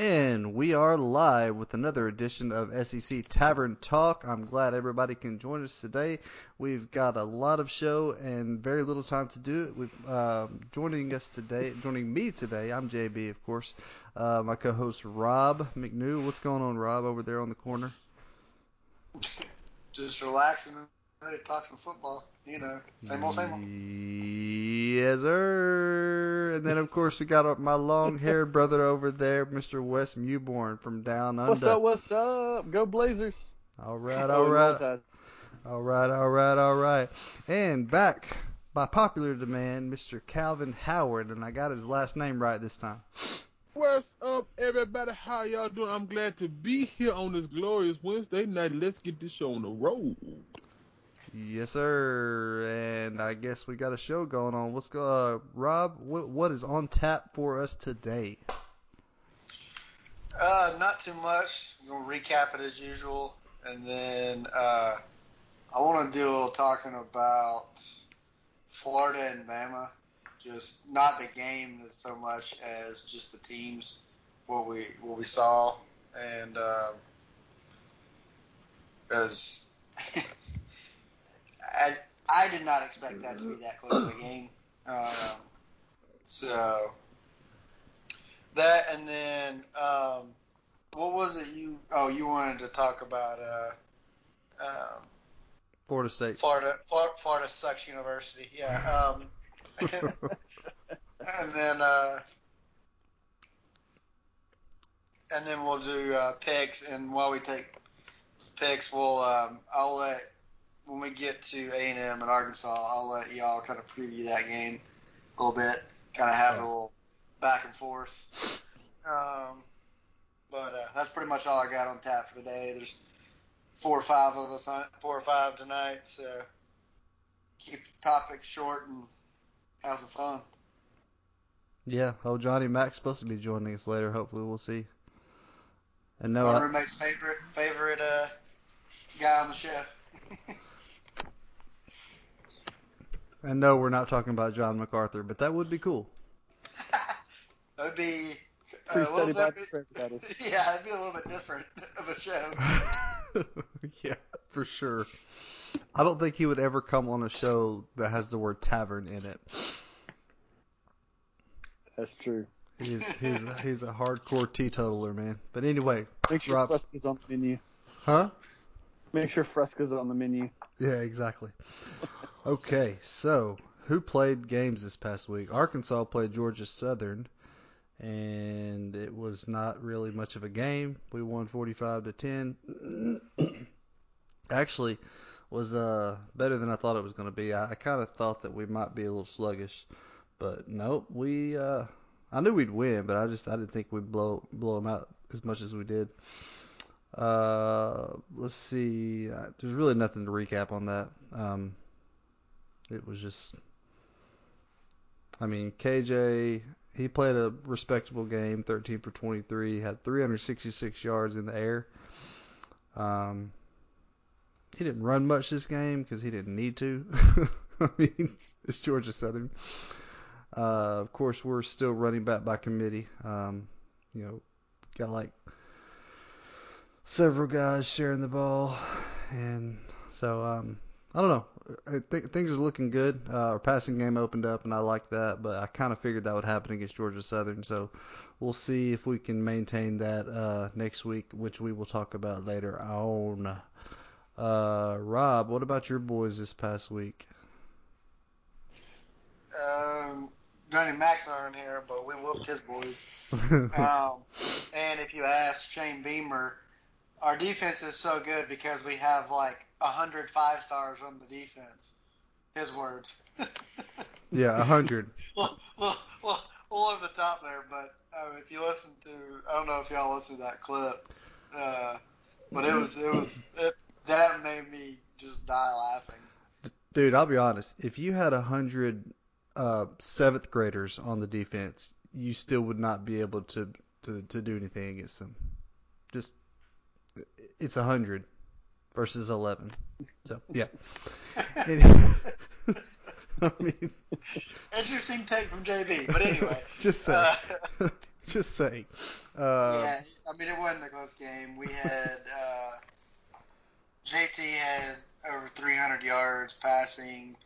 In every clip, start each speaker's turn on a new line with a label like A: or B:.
A: And we are live with another edition of SEC Tavern Talk. I'm glad everybody can join us today. We've got a lot of show and very little time to do it. We've, uh, joining us today, joining me today, I'm JB, of course. Uh, my co-host Rob McNew. What's going on, Rob, over there on the corner?
B: Just relaxing, ready to talk some football. You know, same old, same old.
A: Yes, sir. And then, of course, we got uh, my long-haired brother over there, Mr. Wes Mewborn from down under.
C: What's up? What's up? Go Blazers!
A: All right, oh, all right, all right, all right, all right. And back by popular demand, Mr. Calvin Howard, and I got his last name right this time.
D: What's up, everybody? How y'all doing? I'm glad to be here on this glorious Wednesday night. Let's get this show on the road.
A: Yes, sir. And I guess we got a show going on. What's uh, Rob? What what is on tap for us today?
B: Uh, not too much. Gonna recap it as usual, and then uh, I want to do a little talking about Florida and Bama. Just not the game so much as just the teams, what we what we saw, and uh, as I, I did not expect that to be that close of a game. Um, so that and then um, what was it you? Oh, you wanted to talk about uh, um,
A: Florida State.
B: Florida, Florida, Florida sucks university. Yeah. Um, and then uh, and then we'll do uh, picks. And while we take picks, we'll um, I'll let when we get to A and M and Arkansas, I'll let y'all kind of preview that game a little bit, kind of have a little back and forth. Um, but uh, that's pretty much all I got on tap for today. There's four or five of us, on, four or five tonight, so keep the topic short and have some fun.
A: Yeah, oh Johnny Mac's supposed to be joining us later. Hopefully, we'll see. And no,
B: My
A: I,
B: roommate's favorite favorite uh, guy on the show.
A: and no, we're not talking about John MacArthur, but that would be cool.
B: that would be uh, a little
C: Bible
B: bit,
C: for everybody.
B: yeah, it'd be a little bit different of a show.
A: yeah, for sure. I don't think he would ever come on a show that has the word tavern in it.
C: That's true.
A: He's he's he's a hardcore teetotaler, man. But anyway,
C: Make sure
A: Rob-
C: Fresca's on the menu.
A: huh?
C: Make sure Fresca's on the menu.
A: Yeah, exactly. Okay, so who played games this past week? Arkansas played Georgia Southern, and it was not really much of a game. We won 45 to 10. Actually, was uh better than I thought it was going to be. I, I kind of thought that we might be a little sluggish, but nope. We uh I knew we'd win, but I just I didn't think we'd blow blow them out as much as we did. Uh, let's see. There's really nothing to recap on that. Um, it was just, I mean, KJ, he played a respectable game, 13 for 23, had 366 yards in the air. Um, he didn't run much this game because he didn't need to. I mean, it's Georgia Southern. Uh, of course, we're still running back by committee. Um, you know, got like several guys sharing the ball, and so um, I don't know. I think things are looking good. Uh, our passing game opened up, and I like that, but I kind of figured that would happen against Georgia Southern. So we'll see if we can maintain that uh, next week, which we will talk about later on. Uh, Rob, what about your boys this past week?
B: Um, Johnny Max aren't here, but we whooped his boys. Um, and if you ask Shane Beamer, our defense is so good because we have like a hundred five stars on the defense. His words.
A: yeah, a hundred.
B: well, well, well, well, over the top there, but uh, if you listen to, I don't know if y'all listened to that clip, uh, but it was, it was, it, that made me just die laughing.
A: Dude, I'll be honest. If you had a hundred uh, seventh graders on the defense, you still would not be able to to, to do anything against them. Just it's a hundred versus eleven. So yeah. I mean,
B: Interesting take from JB, but anyway.
A: just say.
B: Uh,
A: Just saying. Uh,
B: yeah, I mean it wasn't a close game. We had uh, JT had over 300 yards passing,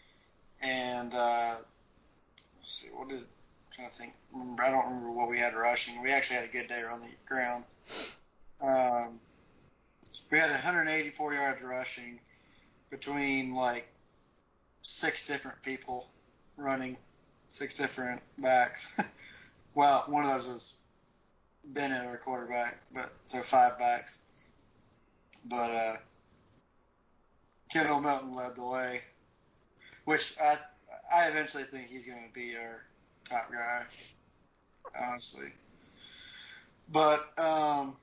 B: and uh, let's see what did I'm trying to think. I don't remember what we had rushing. We actually had a good day on the ground. Um, we had 184 yards rushing between like six different people running, six different backs. well, one of those was Bennett, our quarterback, but so five backs. But uh, Kendall Milton led the way, which I I eventually think he's going to be our top guy, honestly. But um,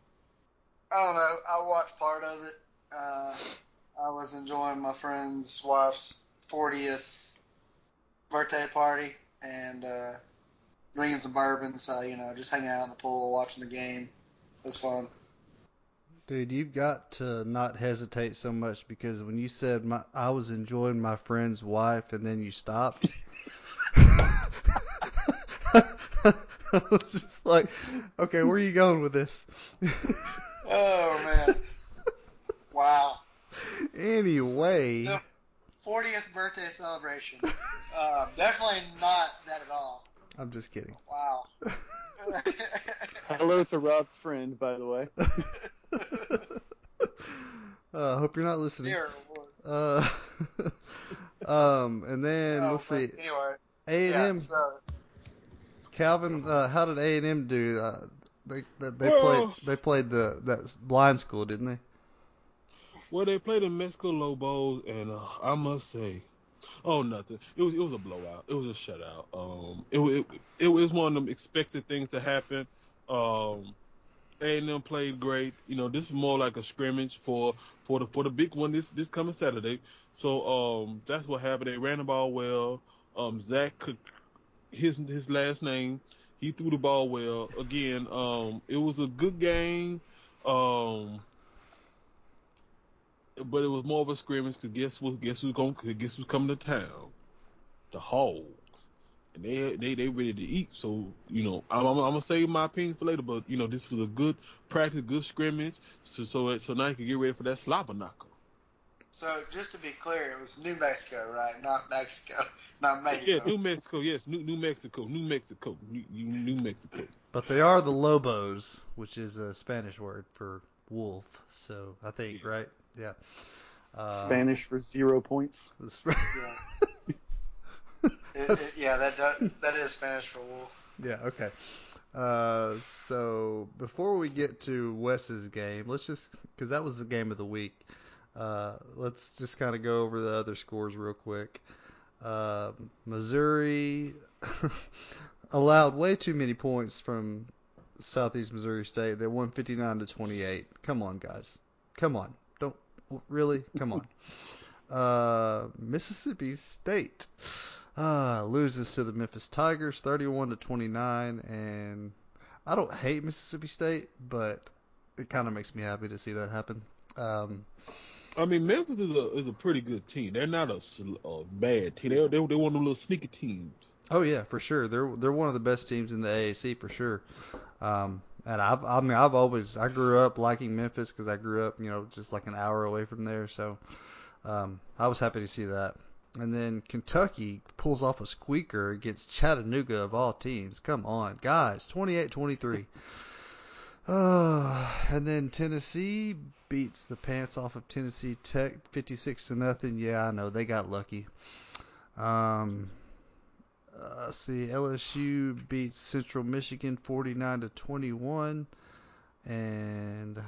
B: I don't know. I watched part of it. Uh, I was enjoying my friend's wife's 40th birthday party and uh, drinking some bourbon. So you know, just hanging out in the pool, watching the game. It was fun.
A: Dude, you've got to not hesitate so much because when you said my, I was enjoying my friend's wife and then you stopped, I was just like, okay, where are you going with this?
B: Oh man! wow.
A: anyway,
B: The 40th birthday celebration. Uh, definitely not that at all.
A: I'm just kidding.
B: Wow.
C: Hello to Rob's friend, by the way.
A: uh, hope you're not listening.
B: Dear Lord.
A: Uh, um, and then
B: Oh,
A: let's see,
B: Anyway,
A: A and
B: yeah,
A: M. Calvin, uh, how did A and M do? They they, they
D: Well-
A: played they played the that blind school, didn't they?
D: Well, they played in Mexico Lobos, and uh, I must say, oh nothing. It was it was a blowout. It was a shutout. Um, it was it, it was one of them expected things to happen. Um, A and M played great. You know, this is more like a scrimmage for for the for the big one this this coming Saturday. So um, that's what happened. They ran the ball well. Um, Zach could his his last name. He threw the ball well. Again, um, it was a good game. Um, but it was more of a scrimmage because guess what? Guess who's going? Guess who's coming to town? The Hogs, and they they they ready to eat. So you know, I'm, I'm, I'm gonna save my opinion for later. But you know, this was a good practice, good scrimmage. So so so now you can get ready for that slobber knocker.
B: So just to be clear, it was New Mexico, right? Not Mexico, not Mexico.
D: Yeah, New Mexico. Yes, New New Mexico. New Mexico. New, New Mexico.
A: But they are the Lobos, which is a Spanish word for wolf. So I think right, yeah. Uh,
C: Spanish for zero points.
A: the Sp-
B: Yeah. It, it, yeah, that does, that is Spanish for wolf.
A: Yeah, okay. Uh, so before we get to Wes's game, let's just because that was the game of the week. Uh, let's just kind of go over the other scores real quick. Uh, Missouri allowed way too many points from Southeast Missouri State. They won 59 to 28. Come on, guys. Come on. Don't really. Come on. Uh, Mississippi State uh, loses to the Memphis Tigers 31 to 29 and I don't hate Mississippi State, but it kind of makes me happy to see that happen. Um,
D: I mean, Memphis is a is a pretty good team. They're not a, a bad team. They're, they're they're one of the little sneaky teams.
A: oh yeah, for sure. They're they're one of the best teams in the AAC for sure. Um, and I've I mean I've always I grew up liking Memphis because I grew up you know just like an hour away from there, so um, I was happy to see that. And then Kentucky pulls off a squeaker against Chattanooga of all teams. Come on, guys, 28-23. And then Tennessee beats the pants off of Tennessee Tech 56 to nothing. Yeah, I know they got lucky. Um, uh, see, LSU beats Central Michigan 49 to 21, and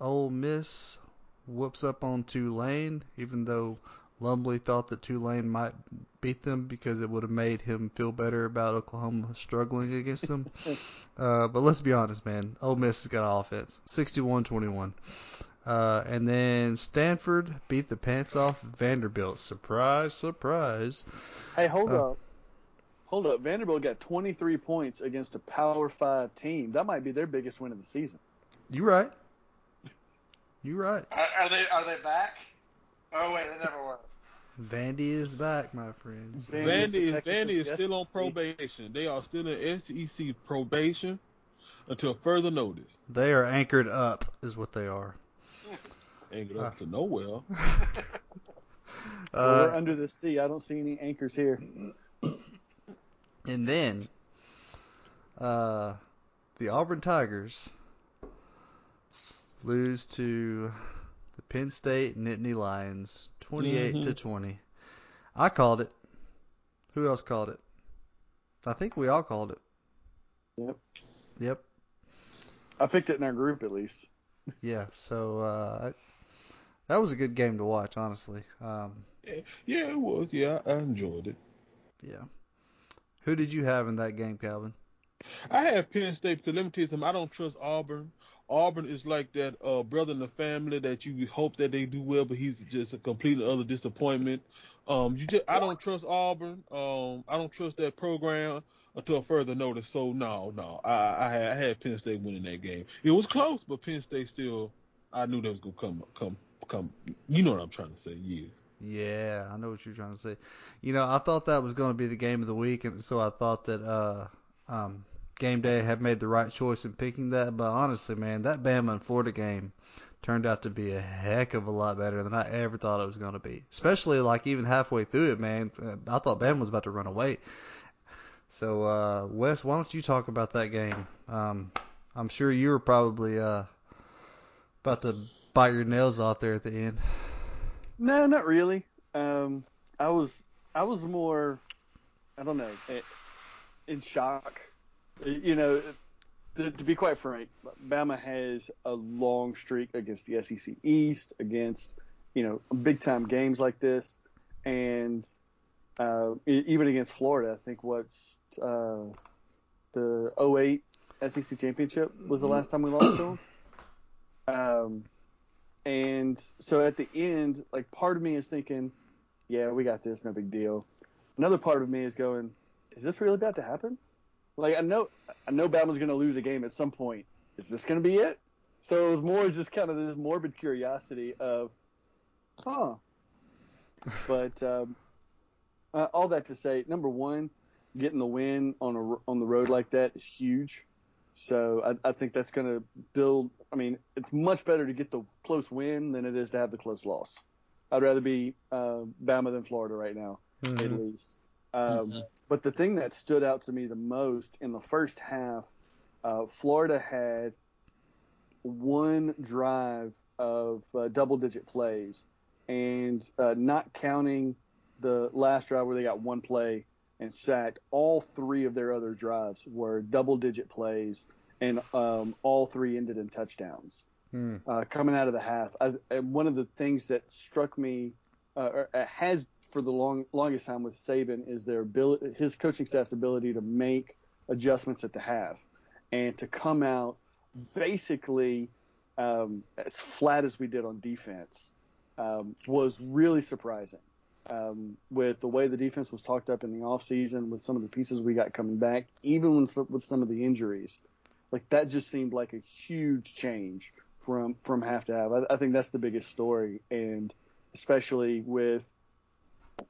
A: Ole Miss whoops up on Tulane, even though Lumley thought that Tulane might beat them because it would have made him feel better about Oklahoma struggling against them. uh, but let's be honest, man, Ole Miss has got offense, 61-21. Uh, and then Stanford beat the pants off Vanderbilt. Surprise, surprise.
C: Hey, hold
A: Uh,
C: up. Hold up. Vanderbilt got 23 points against a Power 5 team. That might be their biggest win of the season.
A: You right. You right.
B: Are, are they are they back? Oh wait, they never were.
A: Vandy is back, my friends.
C: Vandy
D: Vandy is Vandy is still on probation. They are still in SEC probation. until further notice.
A: They are anchored up, is what they are.
D: Anchored up to nowhere.
C: Well, we're
A: Uh,
C: under the sea. I don't see any anchors here.
A: and then, uh, the Auburn Tigers lose to the Penn State Nittany Lions, 28 to 20. I called it. Who else called it? I think we all called it.
C: Yep.
A: Yep.
C: I picked it in our group at least.
A: Yeah. So uh, that was a good game to watch, honestly. Um,
D: Yeah, it was. Yeah, I enjoyed it.
A: yeah. Who did you have in that game, Calvin?
D: I have Penn State because let me tell you something. I don't trust Auburn. Auburn is like that uh, brother in the family that you hope that they do well, but he's just a completely other disappointment. Um, you just I don't trust Auburn. Um, I don't trust that program until further notice. So no, no, I, I had I had Penn State winning that game. It was close, but Penn State still. I knew that was gonna come come come. You know what I'm trying to say? Yeah.
A: Yeah, I know what you're trying to say. You know, I thought that was going to be the game of the week, and so I thought that uh, um, Game Day had made the right choice in picking that. But honestly, man, that Bama and Florida game turned out to be a heck of a lot better than I ever thought it was going to be. Especially like even halfway through it, man, I thought Bama was about to run away. So, uh, Wes, why don't you talk about that game? Um, I'm sure you were probably uh, about to bite your nails off there at the end.
C: No, not really. Um, I was I was more I don't know eh, in shock. You know, to, to be quite frank, Bama has a long streak against the SEC East, against you know big time games like this, and uh, even against Florida. I think what's uh, the 08 SEC championship was the last time we lost to them. Um, and so at the end, like part of me is thinking, yeah, we got this, no big deal. Another part of me is going, is this really about to happen? Like I know, I know Bama's going to lose a game at some point. Is this going to be it? So it was more just kind of this morbid curiosity of, huh. But um, uh, all that to say, number one, getting the win on a on the road like that is huge. So I, I think that's going to build. I mean, it's much better to get the close win than it is to have the close loss. I'd rather be uh, Bama than Florida right now, at
A: Mhm.
C: least. Um, But the thing that stood out to me the most in the first half, uh, Florida had one drive of uh, double-digit plays, and uh, not counting the last drive where they got one play and sacked, all three of their other drives were double-digit plays, and um, all three ended in touchdowns uh, coming out of the half. I, and one of the things that struck me, uh, uh, has for the long longest time with Saban, is their ability, his coaching staff's ability to make adjustments at the half, and to come out basically um, as flat as we did on defense um, was really surprising. Um, with the way the defense was talked up in the offseason, with some of the pieces we got coming back, even with some, of the injuries, like that just seemed like a huge change from from half to half. I, I think that's the biggest story, and especially with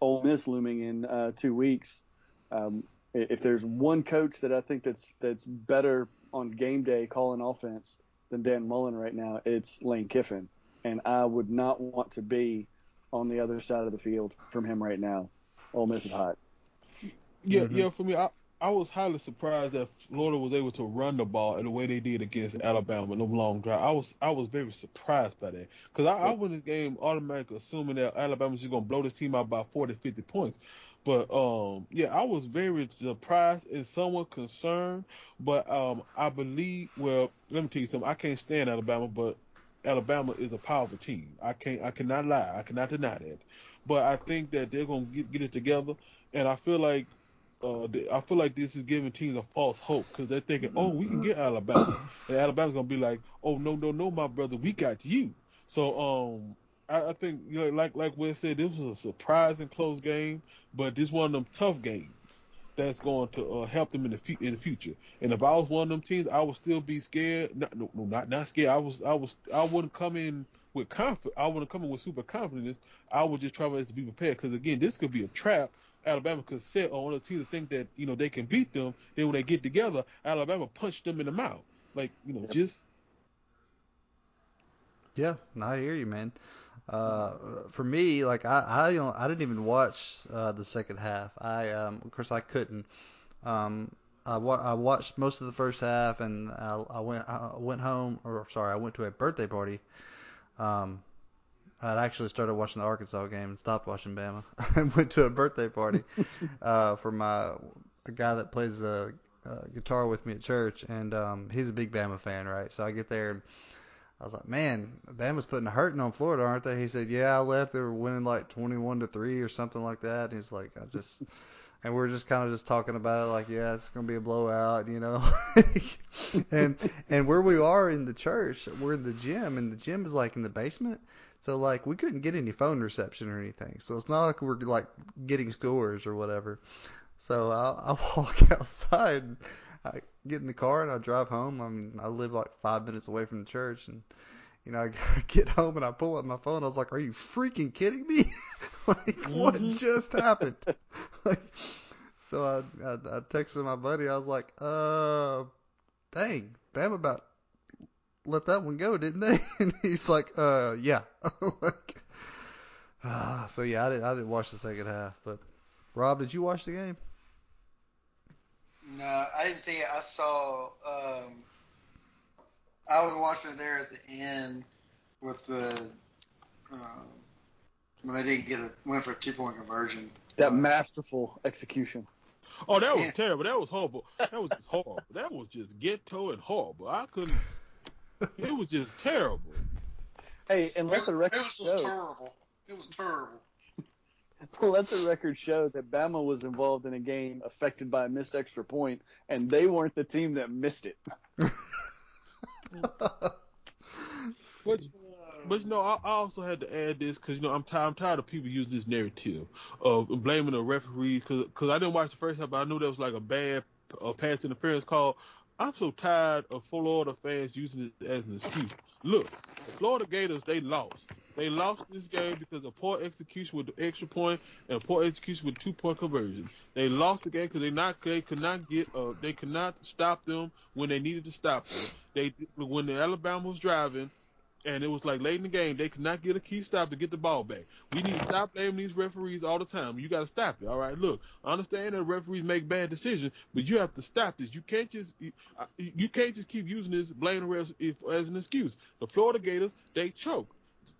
C: Ole Miss looming in uh, two weeks, um, if there's one coach that I think that's that's better on game day calling offense than Dan Mullen right now, it's Lane Kiffin, and I would not want to be on the other side of the field from him right now. Ole Miss is hot.
D: Yeah,
A: Mhm.
D: yeah. For me, I, I was highly surprised that Florida was able to run the ball in the way they did against Alabama with no long drive. I was I was very surprised by that because I, I went this game automatically assuming that Alabama's just gonna blow this team out by 40, 50 points. But um, yeah, I was very surprised and somewhat concerned. But um, I believe. Well, let me tell you something. I can't stand Alabama, but Alabama is a powerful team. I can't. I cannot lie. I cannot deny that. But I think that they're gonna get, get it together, and I feel like uh, I feel like this is giving teams a false hope because they're thinking, oh, we can get Alabama, and Alabama's gonna be like, oh, no, no, no, my brother, we got you. So um, I, I think you know, like like Wes said, this was a surprising close game, but this one of them tough games that's going to uh, help them in the fu- in the future. And if I was one of them teams, I would still be scared. Not, no, no, not not scared. I was I was I wouldn't come in with confidence. I wouldn't come in with super confidence. I would just try to be prepared because again, this could be a trap. Alabama could set on a team to think that you know they can beat them. Then when they get together, Alabama punched them in the mouth. Like you know, just
A: Yeah, I hear you, man. Uh, for me, like I, I don't, I didn't even watch uh, the second half. I, um, of course, I couldn't. Um, I, wa- I watched most of the first half, and I, I went, I went home, or sorry, I went to a birthday party. Um, I'd actually started watching the Arkansas game and stopped watching Bama. I went to a birthday party uh, for my the guy that plays the uh, guitar with me at church, and um, he's a big Bama fan, right? So I get there and I was like, man, Bama's putting a hurting on Florida, aren't they? He said, yeah, I left. They were winning like 21 to 3 or something like that. And he's like, I just, and we are just kind of just talking about it like, yeah, it's going to be a blowout, you know? and, and where we are in the church, we're in the gym and the gym is like in the basement. So like we couldn't get any phone reception or anything. So it's not like we're like getting scores or whatever. So I, I walk outside. And, I get in the car and I drive home. I mean, I live like five minutes away from the church, and you know, I get home and I pull up my phone. I was like, "Are you freaking kidding me? like, what
C: Mhm.
A: just happened?" like, so I, I I texted my buddy. I was like, "Uh, dang, Bam about let that one go, didn't they?" And he's like, "Uh, yeah." like, ah, so yeah, I didn't I didn't watch the second half, but Rob, did you watch the game?
B: No, I didn't see it. I saw. Um, I was watching it there at the end with the um, when they didn't get a went for a two point conversion.
C: That
B: Uh,
C: masterful execution.
D: oh, that was
B: Yeah.
D: terrible. That was horrible. That was just horrible. That was just ghetto and horrible. I couldn't. It was just terrible.
C: Hey, and let
B: it,
C: the record
B: it was just
C: show.
B: terrible. It was terrible.
C: Let the record show that Bama was involved in a game affected by a missed extra point, and they weren't the team that missed it.
D: But But you know, I, I also had to add this because you know I'm tired. I'm tired of people using this narrative of blaming the referee because I didn't watch the first half, but I knew that was like a bad uh, pass interference call. I'm so tired of Florida fans using it as an excuse. Look, Florida Gators they lost. They lost this game because of poor execution with the extra point and poor execution with two point conversion. They lost the game because they not they could not get uh they could not stop them when they needed to stop them. They when the Alabama was driving and it was like late in the game, they could not get a key stop to get the ball back. We need to stop blaming these referees all the time. You got to stop it. All right, look, I understand that referees make bad decisions, but you have to stop this. You can't just you can't just keep using this blaming refs if- as an excuse. The Florida Gators they choke.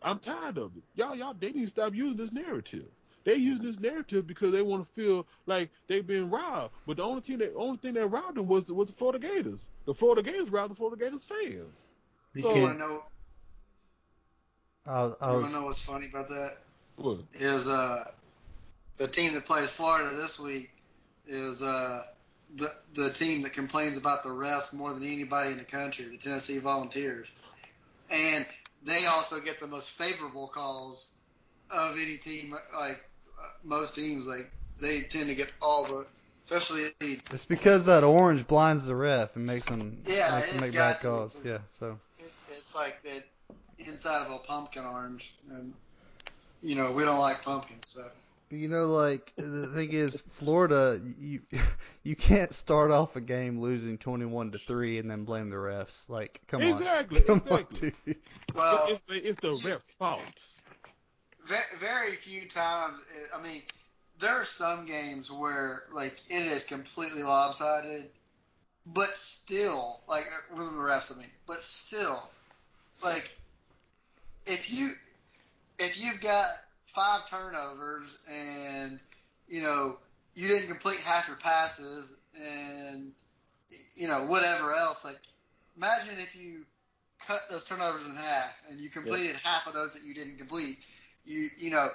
D: I'm tired of it. Y'all, y'all, they need to stop using this narrative. They use this narrative because they want to feel like they've been robbed. But the only thing that only thing that robbed them was was the Florida Gators. The Florida Gators robbed the Florida Gators fans.
A: You
D: So-
B: You want
A: can't.
B: to know?
A: I was, I
B: You
A: was
B: to know what's funny about that?
D: What?
B: Is uh, the team that plays Florida this week is uh, the the team that complains about the refs more than anybody in the country, the Tennessee Volunteers, and they also get the most favorable calls of any team. Like uh, most teams, like they tend to get all the, especially
A: It's because that orange blinds the ref and makes him
B: Yeah,
A: makes him make bad calls. Yeah, so
B: it's, it's like that inside of a pumpkin orange, and you know we don't like pumpkins, so.
A: you know, like the thing is, Florida, you you can't start off a game losing twenty-one to three and then blame the refs. Like, come
D: Exactly,
A: on,
D: exactly,
A: exactly.
B: Well,
D: it's, it's the ref's fault.
B: very few times. uh, I mean, there are some games where like it is completely lopsided, but still, like uh, with the refs, I mean, but still, like if you if you've got five turnovers and you know you didn't complete half your passes and you know whatever else, like imagine if you cut those turnovers in half and you completed half of those that you didn't complete. You you know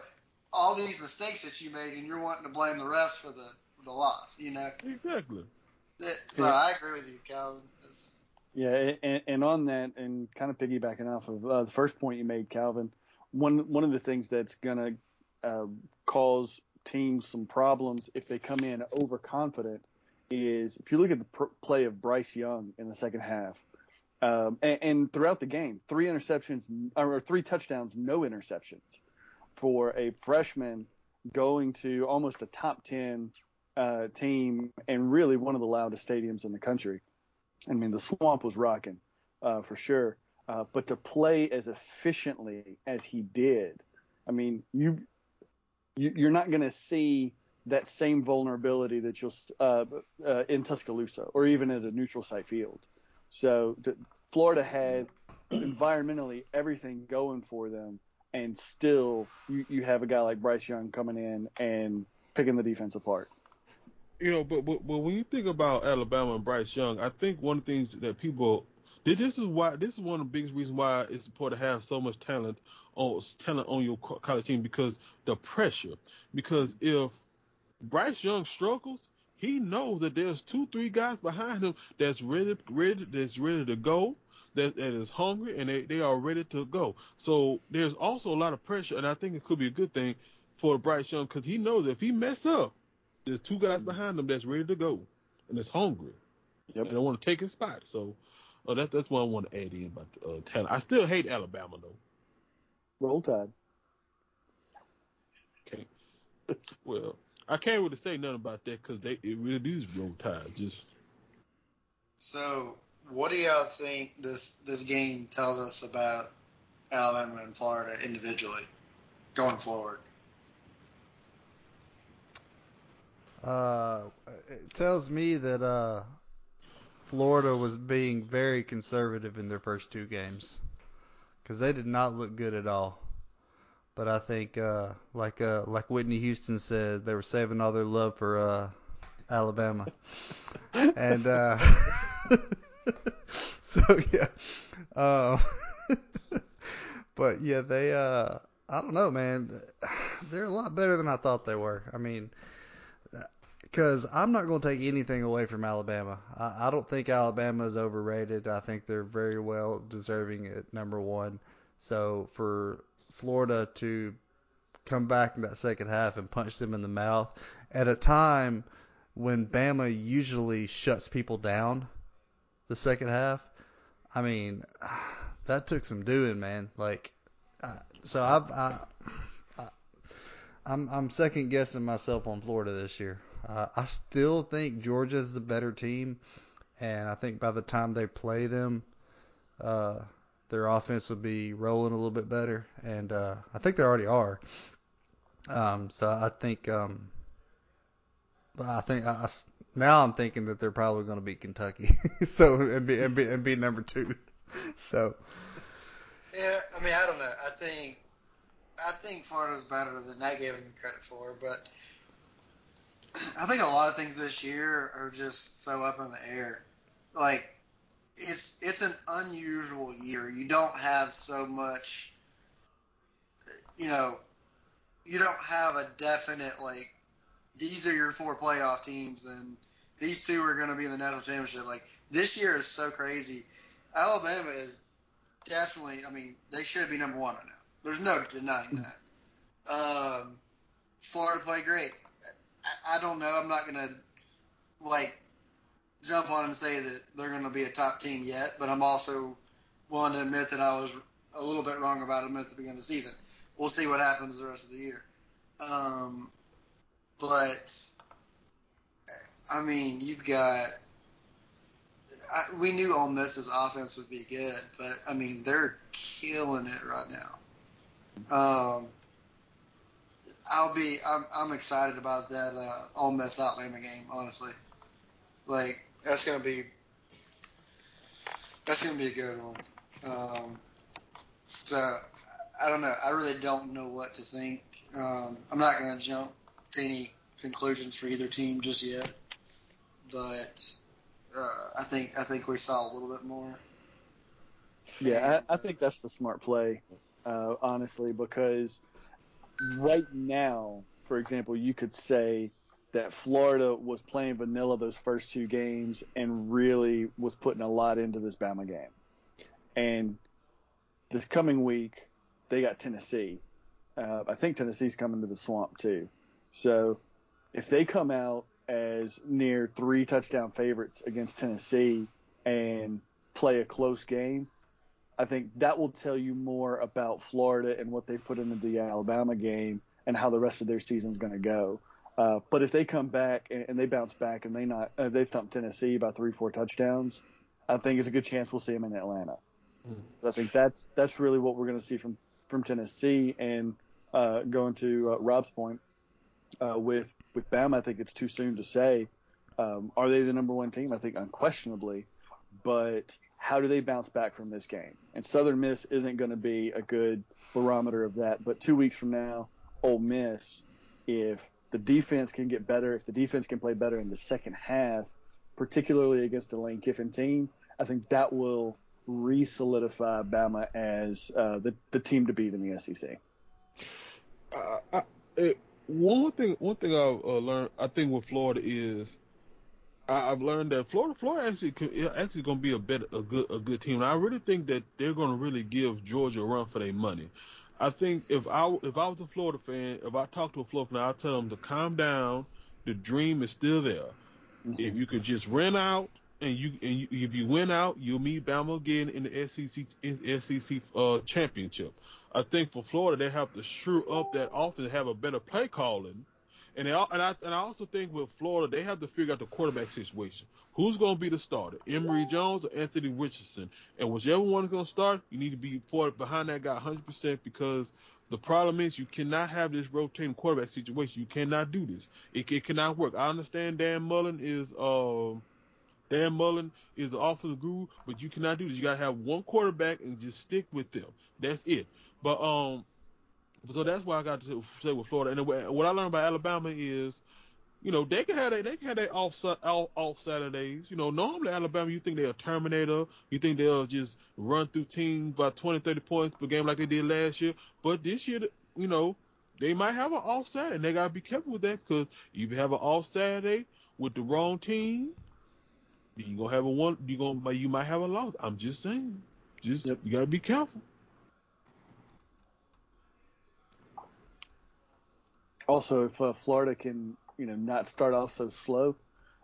B: all these mistakes that you made and you're wanting to blame the rest for the the loss. You know,
D: Exactly.
B: So
C: Yeah.
B: I agree with you, Calvin. It's,
C: Yeah, and, and on that, and kind of piggybacking off of uh, the first point you made, Calvin, one one of the things that's gonna uh, cause teams some problems if they come in overconfident is if you look at the pr- play of Bryce Young in the second half, um, and, and throughout the game, three interceptions or three touchdowns, no interceptions for a freshman going to almost a top ten uh, team and really one of the loudest stadiums in the country. I mean, the swamp was rocking uh, for sure. Uh, but to play as efficiently as he did, I mean, you, you you're not going to see that same vulnerability that you'll uh, uh, in Tuscaloosa or even at a neutral site field. So the, Florida had environmentally everything going for them, and still you, you have a guy like Bryce Young coming in and picking the defense apart.
D: You know, but, but but when you think about Alabama and Bryce Young, I think one of the things that people this is why this is one of the biggest reasons why it's important to have so much talent on talent on your college team because the pressure. Because if Bryce Young struggles, he knows that there's two, three guys behind him that's ready, ready, that's ready to go, that, that is hungry, and they, they are ready to go. So there's also a lot of pressure, and I think it could be a good thing for Bryce Young because he knows if he mess up, there's two guys behind him that's ready to go and that's hungry. Yep. And they want to take his spot. So uh, that, that's what I want to add in about uh, talent. I still hate Alabama though.
C: Roll Tide.
D: Okay. well, I can't really say nothing about that because they it really is Roll Tide. Just
B: so, what do y'all think this this game tells us about Alabama and Florida individually going forward?
A: Uh, it tells me that uh, Florida was being very conservative in their first two games because they did not look good at all. But I think, uh, like uh, like Whitney Houston said, they were saving all their love for uh, Alabama, and uh, so yeah. Uh, but yeah, they. Uh, I don't know, man. They're a lot better than I thought they were. I mean, because I'm not going to take anything away from Alabama. I, I don't think Alabama is overrated. I think they're very well deserving at number one. So for Florida to come back in that second half and punch them in the mouth at a time when Bama usually shuts people down the second half. I mean, that took some doing, man. Like, so I've, I, I'm I'm second guessing myself on Florida this year. Uh, I still think Georgia's the better team, and I think by the time they play them, uh, their offense will be rolling a little bit better, and uh, I think they already are. Um, so I think, um, I think I, I, now I'm thinking that they're probably going to beat Kentucky, so and be, and be and be number two. So.
B: Yeah, I mean, I don't know. I think I think Florida's better than I gave them credit for, but I think a lot of things this year are just so up in the air. Like it's it's an unusual year. You don't have so much you know, you don't have a definite like these are your four playoff teams and these two are going to be in the national championship. Like this year is so crazy. Alabama is definitely. I mean, they should be number one right now. There's no denying that. Um, Florida played great. I, I don't know. I'm not going to like jump on and say that they're going to be a top team yet, but I'm also willing to admit that I was a little bit wrong about them at the beginning of the season. We'll see what happens the rest of the year. Um, but I mean, you've got. I, we knew Ole Miss's offense would be good, but I mean they're killing it right now. Um, I'll be. I'm, I'm excited about that uh, Ole Miss Alabama game. Honestly, like that's gonna be. That's gonna be a good one. Um, so I don't know. I really don't know what to think. Um, I'm not gonna jump to any conclusions for either team just yet, but uh, I think I think we saw a little bit more.
C: Yeah, I, I think that's the smart play, uh, honestly, because right now, for example, you could say that Florida was playing vanilla those first two games and really was putting a lot into this Bama game. And this coming week, they got Tennessee. Uh, I think Tennessee's coming to the swamp too. So if they come out as near three touchdown favorites against Tennessee and play a close game, I think that will tell you more about Florida and what they put into the Alabama game and how the rest of their season is going to go. Uh, but if they come back and, and, they bounce back and they not uh, they thump Tennessee by three four touchdowns, I think it's a good chance we'll see them in Atlanta.
D: Mm.
C: I think that's that's really what we're going to see from from Tennessee. And uh, going to uh, Rob's point uh, with with Bama, I think it's too soon to say. Um, are they the number one team? I think unquestionably, but how do they bounce back from this game? And Southern Miss isn't going to be a good barometer of that. But two weeks from now, Ole Miss, if the defense can get better, if the defense can play better in the second half, particularly against the Lane Kiffin team, I think that will re-solidify Bama as uh, the the team to beat in the SEC.
D: I, I, it, one thing, one thing I've uh, learned, I think with Florida is, I, I've learned that Florida, Florida actually can, actually going to be a better, a good, a good team. And I really think that they're going to really give Georgia a run for their money. I think if I if I was a Florida fan, if I talked to a Florida fan, I'd tell them to calm down. The dream is still there. If you could just rent out and you and you, if you win out, you'll meet Bama again in the SEC in SEC uh, championship. I think for Florida, they have to shore up that offense, have a better play calling, and they al- and I and I also think with Florida, they have to figure out the quarterback situation. Who's going to be the starter, Emory Jones or Anthony Richardson? And whichever one is going to start, you need to be behind that guy 100% because the problem is you cannot have this rotating quarterback situation. You cannot do this. It, it cannot work. I understand Dan Mullen is um. Dan Mullen is the offensive guru, but you cannot do this. You gotta have one quarterback and just stick with them. That's it. But um, so that's why I got to say with Florida. And what I learned about Alabama is, you know, they can have they, they can have their off, off off Saturdays. You know, normally Alabama, you think they're a Terminator. You think they'll just run through teams by 20, 30 points per game like they did last year. But this year, you know, they might have an off Saturday, and they gotta be careful with that because if you have an off Saturday with the wrong team, you gonna have a one. You gonna you might have a loss. I'm just saying. Just
C: Yep.
D: you gotta be careful.
C: Also, if uh, Florida can you know not start off so slow,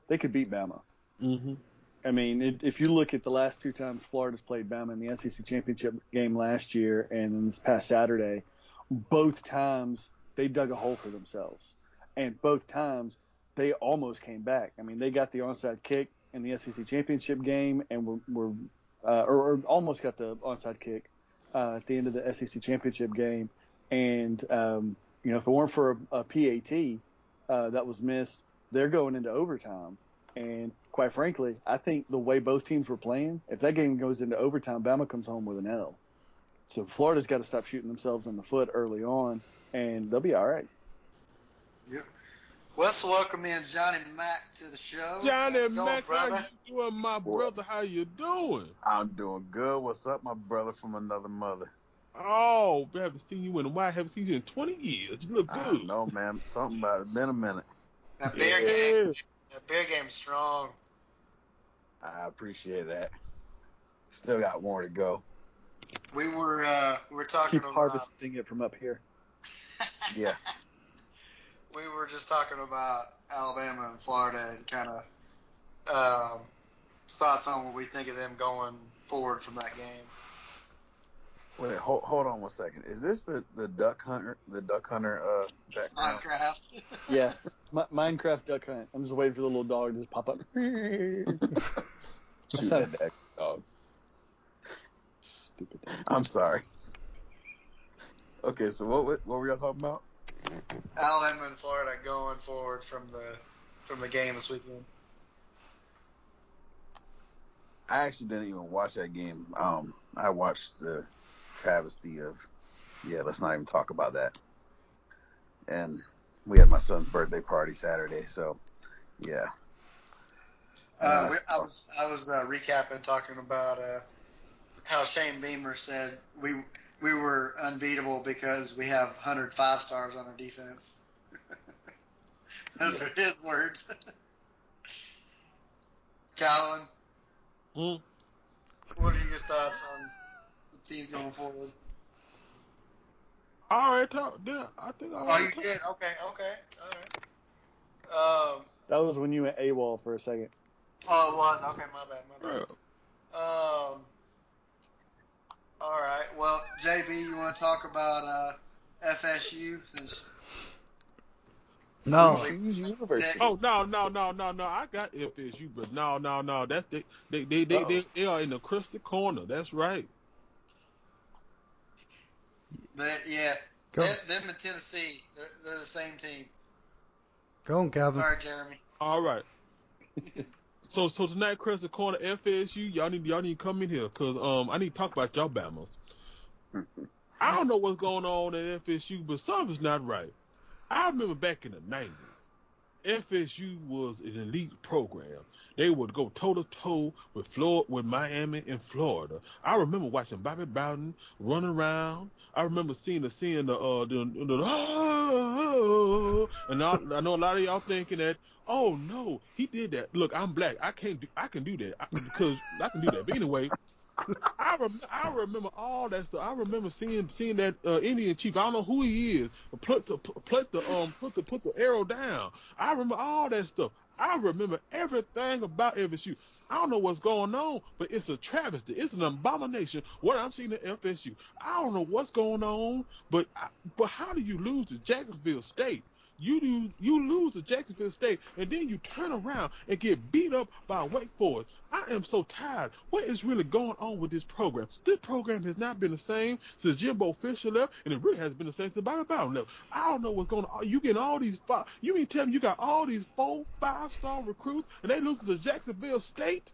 C: they could beat Bama.
D: Mm-hmm.
C: I mean, it, if you look at the last two times Florida's played Bama in the SEC championship game last year and this past Saturday, both times they dug a hole for themselves, and both times they almost came back. I mean, they got the onside kick in the SEC championship game and were, were uh, or, or almost got the onside kick uh, at the end of the SEC championship game, and um, you know, if it weren't for a, a PAT uh, that was missed, they're going into overtime. And quite frankly, I think the way both teams were playing, if that game goes into overtime, Bama comes home with an L. So Florida's got to stop shooting themselves in the foot early on, and they'll be all right.
B: Yep. Let's welcome in Johnny Mack to the show.
D: Johnny
B: How's it going,
D: Mac, how you doing, my brother? How you doing?
E: I'm doing good. What's up, my brother from another mother?
D: Oh, I haven't seen you in a while. I haven't seen you in 20 years. You look good.
E: No, man. Something about it. Been a minute.
B: That beer game, that beer game's strong.
E: I appreciate that. Still got more to go.
B: We were uh, we were talking
C: Keep
B: about
C: harvesting it from up here.
E: Yeah.
B: we were just talking about Alabama and Florida and kind of um, thoughts on what we think of them going forward from that game.
E: Wait, hold, hold on one second. Is this the, the duck hunter the duck hunter uh background?
B: Minecraft.
C: Yeah, Mi- Minecraft duck hunt. I'm just waiting for the little dog to just pop up.
E: Shoot that duck dog.
C: Stupid.
E: I'm sorry. Okay, so what what what were y'all talking about?
B: Alabama and Florida going forward from the from the game this weekend.
E: I actually didn't even watch that game. Um, I watched the travesty of, yeah, let's not even talk about that. And we had my son's birthday party Saturday, so yeah.
B: Uh, we, I was I was uh, recapping talking about uh, how Shane Beamer said we we were unbeatable because we have 105 stars on our defense. Those are his words. Calvin,
D: Hmm?
B: what are your thoughts on the teams going forward?
D: I already talked. Yeah, I think I
B: Oh,
D: already
B: you
D: talked.
B: did. Okay, okay, all right. Um,
C: That was when you went AWOL for a second.
B: oh, it was okay. My bad. My bad.
D: Right.
B: Um. All right. Well, JB, you want to talk about uh, FSU since
A: No.
D: Oh no no no no no! I got FSU, but no no no. That's they they they they, they, they are in the crystal corner. That's right.
B: But yeah,
A: Go,
B: them, them and Tennessee, they're, they're the same team.
A: go on, Calvin.
B: Sorry, Jeremy.
D: All right. so so tonight, Crusty Corner, FSU, y'all need y'all need to come in here because um I need to talk about y'all Bama's. I don't know what's going on at FSU, but something's not right. I remember back in the nineties, FSU was an elite program. They would go toe to toe with Florida, with Miami and Florida. I remember watching Bobby Bowden run around. I remember seeing the seeing the uh the, the oh, and I, I know a lot of y'all thinking that oh no he did that. Look, I'm black. I can't do I can do that I, because I can do that. But anyway. I rem- I remember all that stuff. I remember seeing seeing that uh, Indian chief. I don't know who he is. Put the put the um put the put the arrow down. I remember all that stuff. I remember everything about FSU. I don't know what's going on, but it's a travesty. It's an abomination what I'm seeing at FSU. I don't know what's going on, but I, but how do you lose to Jacksonville State? You do you lose to Jacksonville State, and then you turn around and get beat up by Wake Forest. I am so tired. What is really going on with this program? This program has not been the same since Jimbo Fisher left, and it really hasn't been the same since Bobby Bowden left. I don't know what's going on. You getting all these five? You mean tell me you got all these four, five star recruits, and they lose to Jacksonville State?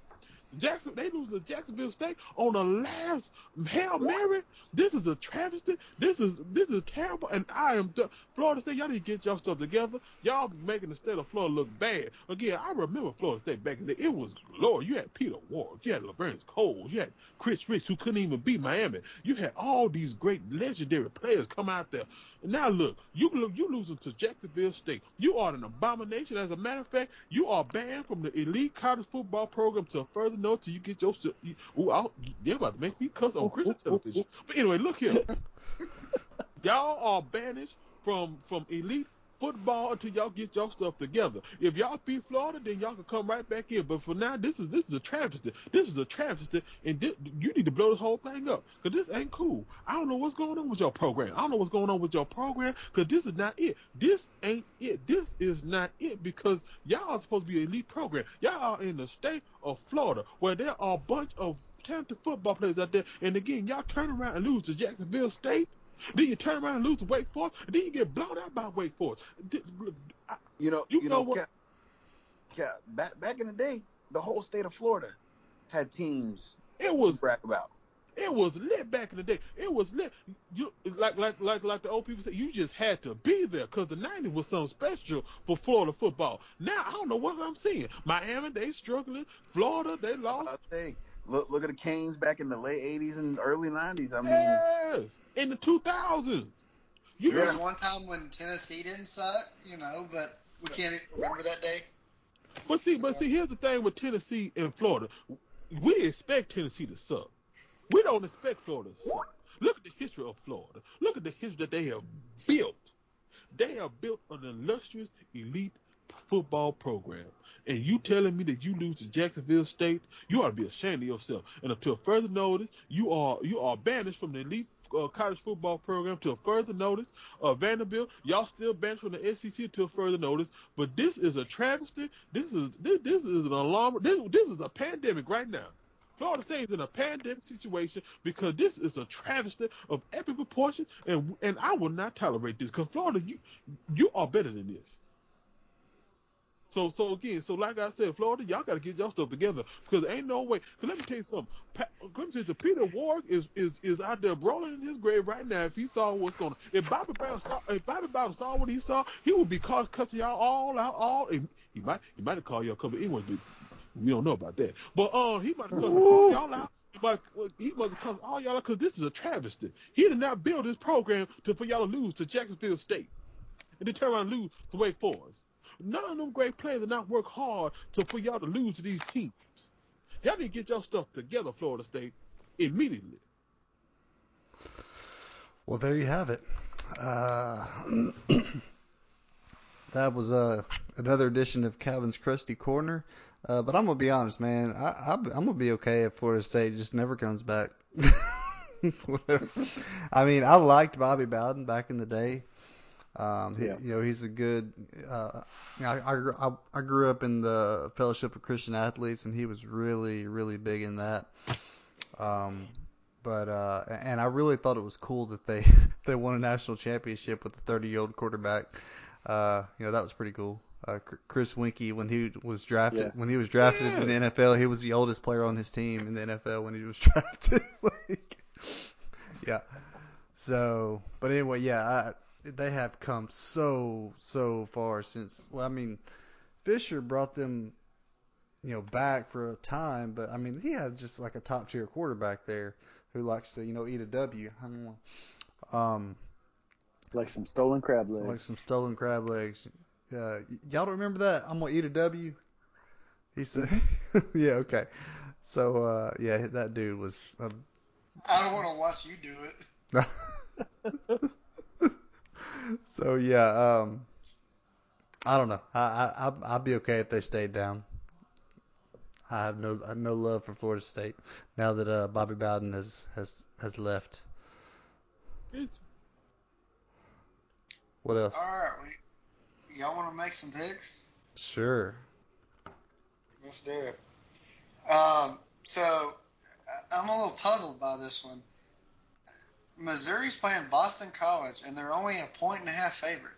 D: Jackson, they lose to Jacksonville State on the last hail mary. This is a travesty. This is this is terrible, and I am done. Florida State. Y'all need to get y'all stuff together. Y'all making the state of Florida look bad. Again, I remember Florida State back in the day. It was Lord. You had Peter Ward. You had Laverne Coles. You had Chris Rix, who couldn't even beat Miami. You had all these great legendary players come out there. Now look, you lo- you losing to Jacksonville State. You are an abomination. As a matter of fact, you are banned from the elite college football program to further notice till you get your. you- Ooh, I'll, they're about to make me cuss on Christian television. But anyway, look here. y'all are banished from from elite football until y'all get y'all stuff together. If y'all beat Florida, then y'all can come right back in. But for now, this is this is a travesty. This is a travesty, and thi- you need to blow this whole thing up because this ain't cool. I don't know what's going on with your program. I don't know what's going on with your program because this is not it. This ain't it. This is not it because y'all are supposed to be an elite program. Y'all are in the state of Florida where there are a bunch of talented football players out there, and again, y'all turn around and lose to Jacksonville State. Then you turn around and lose to Wake Forest, and then you get blown out by Wake Forest.
E: You know,
D: You
E: you,
D: know
E: know,
D: what-
E: Cap, Cap, back back in the day, the whole state of Florida had teams
D: It was
E: brag about.
D: it was lit back in the day. It was lit. You like like like like the old people say. You just had to be there because the '90s was something special for Florida football. Now I don't know what I'm seeing. Miami they struggling. Florida they lost.
E: I say, look look at the Canes back in the late '80s and early '90s. I mean,
D: yes, in the 2000s. You
B: There
D: know,
B: was one time when Tennessee didn't suck, you know, but we can't even remember that day.
D: But see, but see, here's the thing with Tennessee and Florida. We expect Tennessee to suck. We don't expect Florida to suck. Look at the history of Florida. Look at the history that they have built. They have built an illustrious elite football program. And you telling me that you lose to Jacksonville State, you ought to be ashamed of yourself. And until further notice, you are you are banished from the elite uh, college football program till further notice. Uh, Vanderbilt, y'all still banished from the SEC until further notice. But this is a travesty. This is this, this is an alarm. This this is a pandemic right now. Florida State is in a pandemic situation because this is a travesty of epic proportions, and and I will not tolerate this. Because Florida, you you are better than this. So so again, so like I said, Florida, y'all got to get y'all stuff together because ain't no way. Cause let me tell you something. Pa- let me tell you. Peter Ward is is is out there rolling in his grave right now. If he saw what's going on, if Bobby Brown saw, if Bobby Brown saw what he saw, he would be cussing y'all all out. All and he might he might have called y'all a couple of but we don't know about that. But uh, he might have cussed y'all out. But he must have cussed all y'all out because this is a travesty. He did not build this program to for y'all to lose to Jacksonville State and then turn around and lose to Wake Forest. None of them great players did not work hard to for y'all to lose to these teams. Y'all need to get your stuff together, Florida State, immediately.
A: Well, there you have it. Uh, that was uh, another edition of Calvin's Crusty Corner. Uh, but I'm gonna be honest, man. I, I'm gonna be okay if Florida State just never comes back. I mean, I liked Bobby Bowden back in the day. Um, he, You know, he's a good. Uh, you know, I, I, grew- I, I grew up in the Fellowship of Christian Athletes, and he was really, really big in that. Um, but uh, and I really thought it was cool that they they won a national championship with a 30 year old quarterback. Uh, you know, that was pretty cool. Uh, Chris Weinke, when he was drafted,
C: Yeah.
A: when he was drafted in the NFL, he was the oldest player on his team in the NFL when he was drafted. like, yeah. So, but anyway, yeah, I, they have come so so far since. Well, I mean, Fisher brought them, you know, back for a time, but I mean, he had just like a top tier quarterback there who likes to, you know, eat a W. I don't. Um,
C: Like some stolen crab legs.
A: like some stolen crab legs. Uh, y'all don't remember that? I'm gonna eat a W. He said, "Yeah, okay." So, uh, yeah, that dude was. Uh,
B: I don't want to watch you do it.
A: so yeah, um, I don't know. I, I I- I'd be okay if they stayed down. I have no I have no love for Florida State now that uh, Bobby Bowden has has has left. What else?
B: All right, we, y'all want to make some picks?
A: Sure.
B: Let's do it. Um, so I'm a little puzzled by this one. Missouri's playing Boston College, and they're only a point and a half favorite.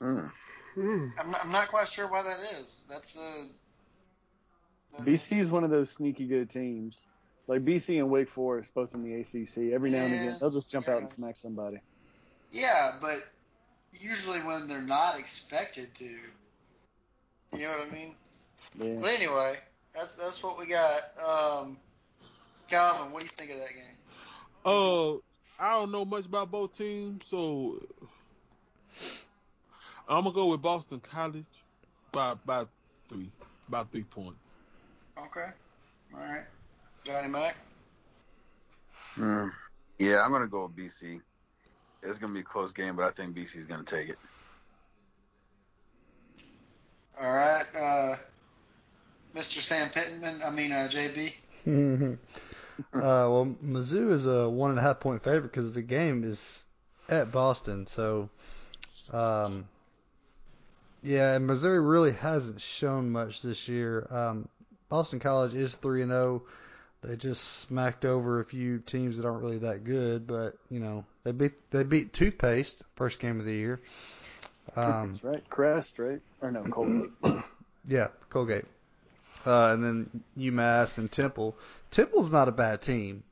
E: Mm.
B: I'm not, I'm not quite sure why that is. That's uh, a
C: BC is one of those sneaky good teams. Like BC and Wake Forest, both in the ACC. Every now and
B: Yeah,
C: again, they'll just jump out and smack somebody.
B: Yeah, but usually when they're not expected to, you know what I mean.
C: Yeah.
B: But anyway, that's that's what we got. Um, Calvin, what do you think of that game?
D: Uh, I don't know much about both teams, so I'm gonna go with Boston College by by three, by three points.
B: Okay, all right, Johnny Mac.
E: Mm. Yeah, I'm gonna go with BC. It's gonna be a close game, but I think BC is gonna take it.
B: All right, uh, Mr. Sam Pittman. I mean, uh, JB.
A: uh, well, Mizzou is a one and a half point favorite because the game is at Boston. So, um, yeah, and Missouri really hasn't shown much this year. Um, Boston College is three and zero. They just smacked over a few teams that aren't really that good, but you know they beat they beat Toothpaste first game of the year. Um,
C: That's right. Crest, right? Or no, Colgate.
A: Yeah, Colgate. Uh, and then UMass and Temple. Temple's not a bad team.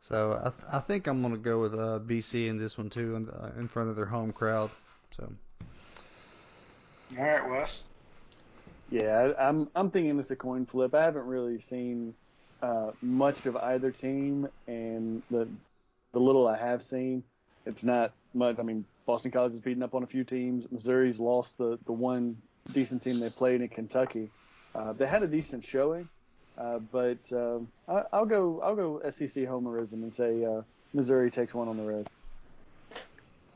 A: So I, th- I think I'm going to go with uh, BC in this one too, in, uh, in front of their home crowd. So
B: All right, Wes.
C: Yeah, I, I'm I'm thinking it's a coin flip. I haven't really seen uh, much of either team, and the the little I have seen, it's not much. I mean, Boston College is beating up on a few teams. Missouri's lost the the one decent team they played in Kentucky. Uh, they had a decent showing, uh, but um, I, I'll go I'll go SEC homerism and say uh, Missouri takes one on the road.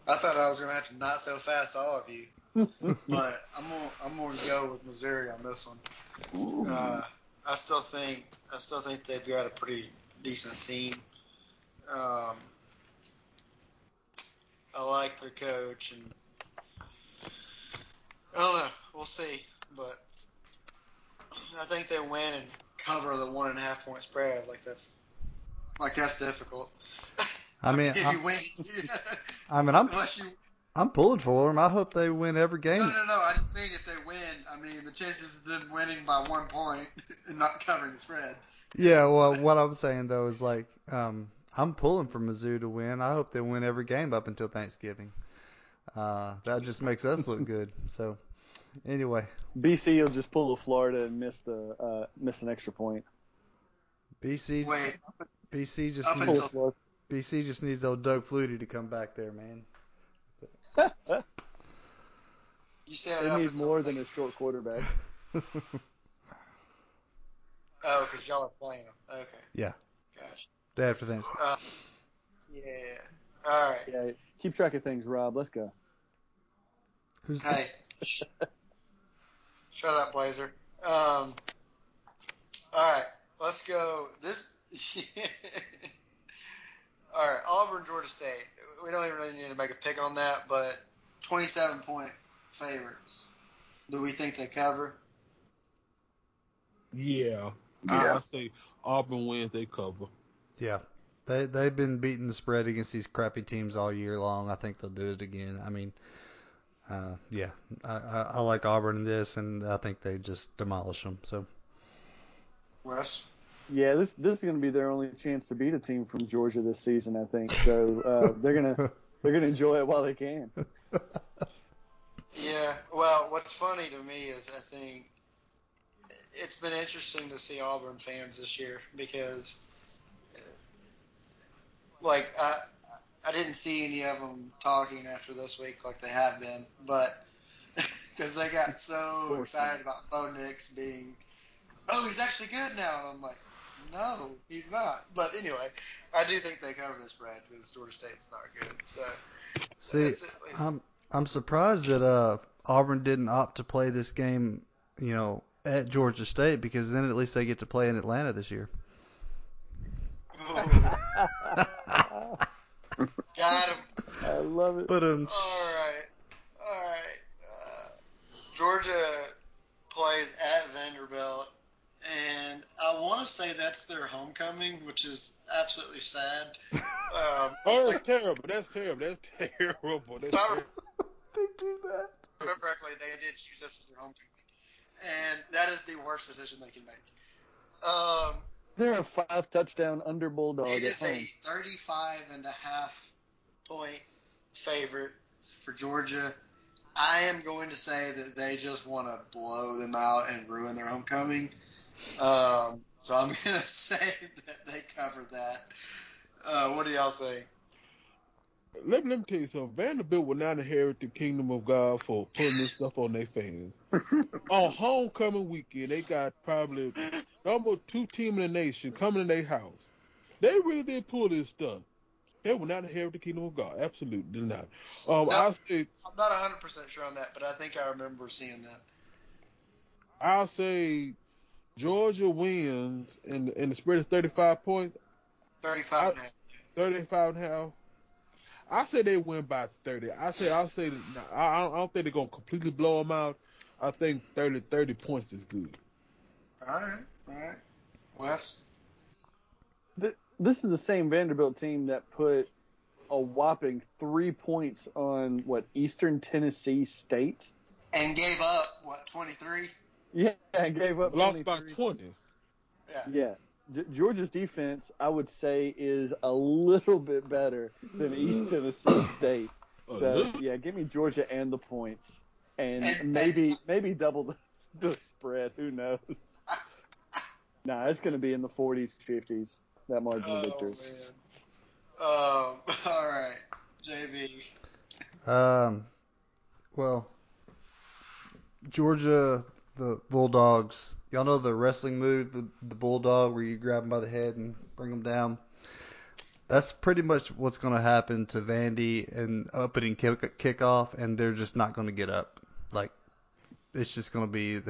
B: I thought I was gonna have to not so fast all of you, but I'm gonna I'm gonna go with Missouri on this one. Uh, I still think I still think they've got a pretty decent team. Um, I like their coach, and I don't know. We'll see, but I think they win and cover the one and a half point spread. Like that's like that's difficult.
A: I mean,
B: if
A: I,
B: you win,
A: I mean, I'm
B: unless you
A: I'm pulling for them. I hope they win every game.
B: No, no, no. I just mean if they win, I mean the chances of them winning by one point and not covering the spread.
A: Yeah, well, what I'm saying though is like, um, I'm pulling for Mizzou to win. I hope they win every game up until Thanksgiving. Uh, that just makes us look good. So, anyway,
C: BC will just pull a Florida and miss the uh, miss an extra point.
A: BC
B: Wait,
A: BC just
B: Up
A: needs
C: a
A: BC just needs old Doug Flutie to come back there, man.
B: you said
C: They
B: up
C: need
B: until
C: more than a
B: next-
C: short quarterback.
B: Oh, because y'all are playing them. Okay.
A: Yeah.
B: Gosh.
A: Day after Thanksgiving.
B: Uh, yeah. All right.
C: Yeah, keep track of things, Rob. Let's go.
A: Who's
B: Hey. shh. Shut up, Blazer. Um. All right. Let's go. This. all right. Auburn, Georgia State. we don't even really need to make a pick on that, but 27 point favorites. Do we think they cover?
D: Yeah.
E: Yeah.
D: I, I say Auburn wins, they cover.
A: Yeah. They they've been beating the spread against these crappy teams all year long. I think they'll do it again. I mean, uh, yeah, I, I, I like Auburn in this, and I think they just demolish them. So
B: Wes?
C: Yeah, this this is going to be their only chance to beat a team from Georgia this season, I think. So uh, they're gonna they're gonna enjoy it while they can.
B: Yeah. Well, what's funny to me is I think it's been interesting to see Auburn fans this year because, uh, like, I I didn't see any of them talking after this week like they have been, but because they got so excited about Bo Nix being, oh, he's actually good now. And I'm like, no, he's not. But anyway, I do think they cover this, spread because Georgia State's not good. So
A: see,
B: it's- it's-
A: I'm I'm surprised that uh Auburn didn't opt to play this game, you know, at Georgia State because then at least they get to play in Atlanta this year.
B: got him.
C: I love it.
A: But um,
B: All right, all right. Uh, Georgia plays at Vanderbilt, and I want to say that's their homecoming, which is absolutely sad. Um,
D: Oh,
B: it's
D: that's
B: like,
D: terrible. That's terrible. That's terrible. That's
B: if
D: terrible.
A: they do that.
B: remember correctly, they did choose this as their homecoming, and that is the worst decision they can make. Um,
C: They're a five touchdown under bulldog
B: It
C: at
B: is
C: home.
B: a 35 and a half point favorite for Georgia. I am going to say that they just want to blow them out and ruin their homecoming. Um, so I'm going to say that they cover that. Uh, what do y'all think?
D: Let, let me tell you something. Vanderbilt will not inherit the kingdom of God for putting this stuff on their fans. on homecoming weekend, they got probably number two team in the nation coming to their house. They really did pull this stunt. They will not inherit the kingdom of God. Absolutely did not. Um,
B: No.
D: I'll say,
B: I'm not 100% sure on that, but I think I remember seeing that.
D: I'll say, Georgia wins, and and the spread is 35 points.
B: 35 and a half.
D: 35 and a half. I say they win by 30. I say I'll say I, I don't think they're gonna completely blow them out. I think 30 30 points is good.
B: All right, all right. Wes?
C: Th- This is the same Vanderbilt team that put a whopping three points on what Eastern Tennessee State.
B: And gave up, what, 23?
C: Yeah, and gave up
D: Lost by 20.
B: Yeah.
C: Yeah. Georgia's defense, I would say, is a little bit better than East mm. Tennessee State. So yeah, give me Georgia and the points, and
B: And-
C: maybe maybe double the, the spread. Who knows? Nah, it's going to be in the 40s, 50s. That margin of
B: Oh,
C: victory.
B: man. Um, all right. JB.
A: Um, well, Georgia, the Bulldogs. Y'all know the wrestling move, the, the bulldog, where you grab them by the head and bring them down. That's pretty much what's going to happen to Vandy and opening kick, kickoff, and they're just not going to get up. Like, it's just going to be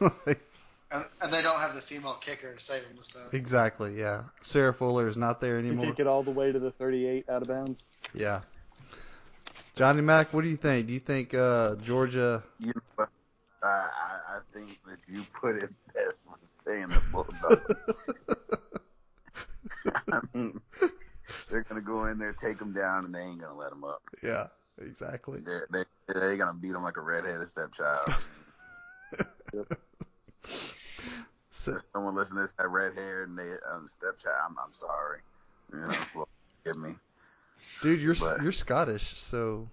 B: And, and they don't have the female kicker to save them this time.
A: exactly, yeah. Sarah Fuller is not there
C: You
A: anymore.
C: kick it all the way to the 38 out of bounds.
A: Yeah. Johnny Mack, what do you think? Do you think uh, Georgia?
E: You know what? I, I, I think that you put it best with saying the bulldog. I mean, they're gonna go in there, take them down, and they ain't gonna let them up.
A: Yeah, exactly.
E: They're they they're gonna beat them like a redheaded stepchild.
A: So,
E: someone listen to this that red hair and they um stepchild, I'm, I'm sorry. You know, well, forgive me.
A: dude, you're
E: But-
A: you're Scottish, so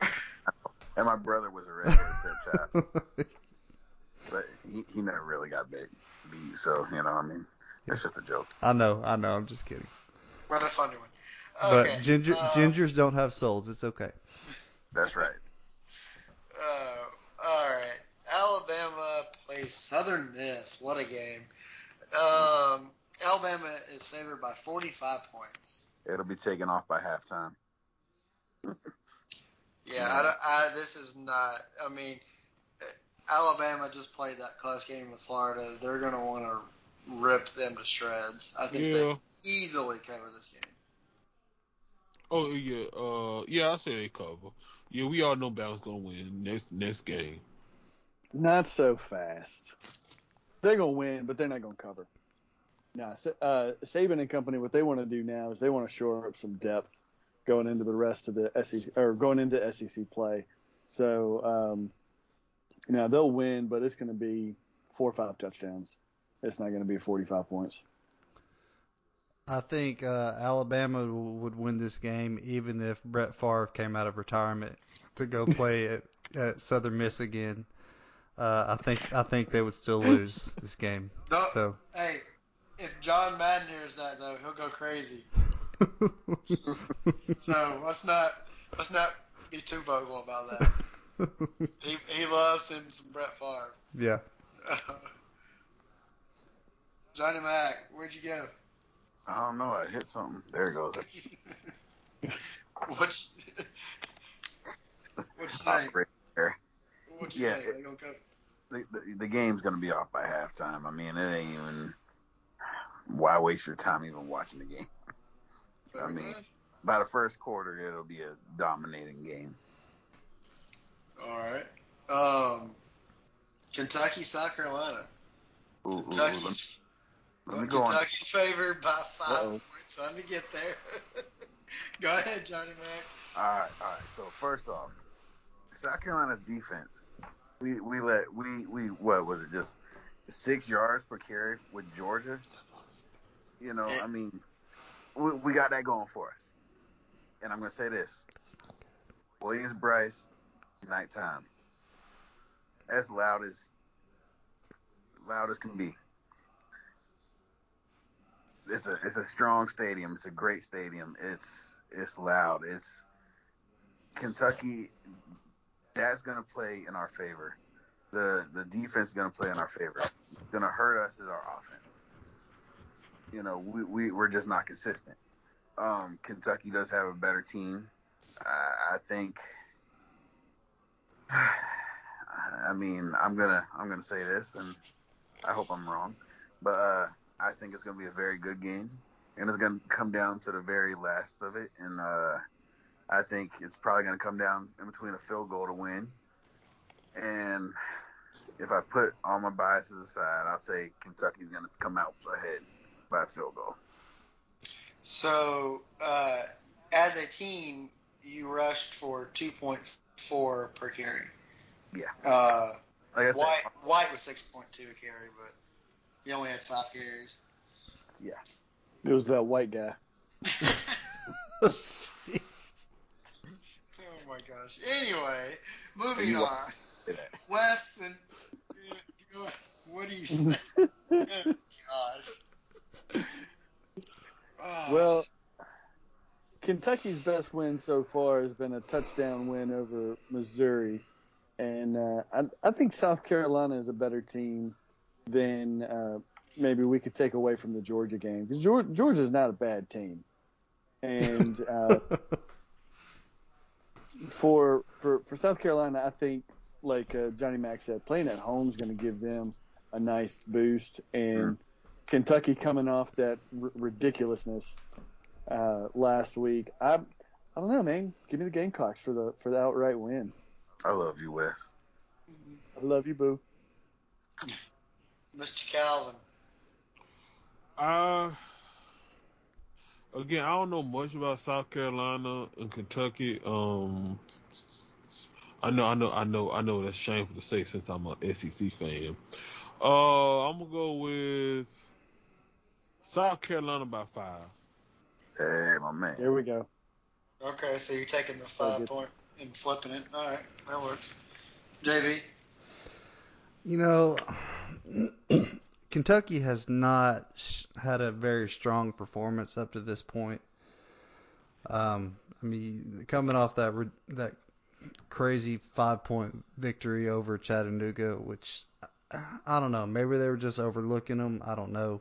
E: And my brother was a redheaded stepchild, but he he never really got big beat. So you know, I mean, it's just a joke.
A: I know, I know. I'm just kidding.
B: What a funny one.
A: But
B: Okay,
A: ginger
B: uh,
A: gingers don't have souls. It's okay.
E: That's right.
B: Uh, all right. Alabama plays Southern Miss. What a game. Um, Alabama is favored by 45 points.
E: It'll be taken off by halftime.
B: Yeah, I, don't- I, this is not. I mean, Alabama just played that close game with Florida. They're going to want to rip them to shreds. I think
D: Yeah.
B: they easily cover this game.
D: Oh yeah, uh, yeah, I say they cover. Yeah, we all know Bama's gonna win next next game.
C: Not so fast. They're gonna win, but they're not gonna cover. Sa- uh, Saban and company, what they want to do now is they want to shore up some depth going into the rest of the SEC or going into SEC play. So, um, you know, they'll win, but it's going to be four or five touchdowns. It's not going to be 45 points.
A: I think uh, Alabama would win this game even if Brett Favre came out of retirement to go play at, at Southern Miss again. Uh, I think I think they would still lose this game.
B: No,
A: So
B: hey, if John Madden hears that though, he'll go crazy. So let's not let's not be too vocal about that. He he loves him some Brett Favre.
A: yeah.
B: Johnny Mac, where'd you go?
E: I don't know. I hit something. There it goes.
B: What you, what you say?
E: Operate there.
B: What you
E: Yeah,
B: say?
E: it-
B: They gonna go?
E: The, the, the game's gonna be off by halftime. I mean, it ain't even. Why waste your time even watching the game? I mean- By the first quarter, it'll be a dominating game.
B: all right. Um, Kentucky, South Carolina.
E: Ooh, ooh, ooh, let,
B: Kentucky's
E: let me go on.
B: Kentucky's favored by 5
C: Uh-oh.
B: points. Let me get there. go ahead, Johnny Mac.
E: All right, all right. So first off, South Carolina's defense, we we let we we what was it just six yards per carry with Georgia? You know, I mean, we, we got that going for us. And I'm gonna say this: Williams Brice, nighttime. As loud as loud as can be. It's a it's a strong stadium. It's a great stadium. It's it's loud. It's Kentucky. That's gonna play in our favor. The the defense is gonna play in our favor. It's gonna hurt us is our offense. You know, we, we we're just not consistent. Um, Kentucky does have a better team. I, I think. I mean, I'm gonna I'm gonna say this, and I hope I'm wrong, but uh, I think it's gonna be a very good game, and it's gonna come down to the very last of it, and uh, I think it's probably gonna come down in between a field goal to win, and if I put all my biases aside, I'll say Kentucky's gonna come out ahead by a field goal.
B: So, uh, as a team, you rushed for 2.4 per carry.
E: Yeah.
B: Uh,
E: Like said,
B: White White was 6.2 a carry, but he only had five carries. Yeah.
C: It was that white guy.
A: Jeez.
B: Oh my gosh. Anyway, moving
E: You-
B: on. Wes and what do you say? Good God. Oh,
C: Well, Kentucky's best win so far has been a touchdown win over Missouri, and uh, I, I think South Carolina is a better team than uh, maybe we could take away from the Georgia game because Georgia Georgia's not a bad team, and uh, for for for South Carolina, I think like uh, Johnny Mack said, playing at home is going to give them a nice boost, and Kentucky coming off that r- ridiculousness uh, last week. I I don't know, man. Give me the Gamecocks for the for the outright win.
E: I love you, Wes.
C: I love you, boo.
B: Mr. Calvin.
D: Uh, again, I don't know much about South Carolina and Kentucky. Um, I know, I know, I know, I know that's shameful to say since I'm an SEC fan. Uh, I'm gonna go with South Carolina by five.
E: Hey, my man.
C: There we go.
B: Okay, so you're taking the five point and flipping it. All right, that works. JB.
A: You know, Kentucky has not sh- had a very strong performance up to this point. Um, I mean, coming off that re- that crazy five point victory over Chattanooga, which I don't know, maybe they were just overlooking them. I don't know.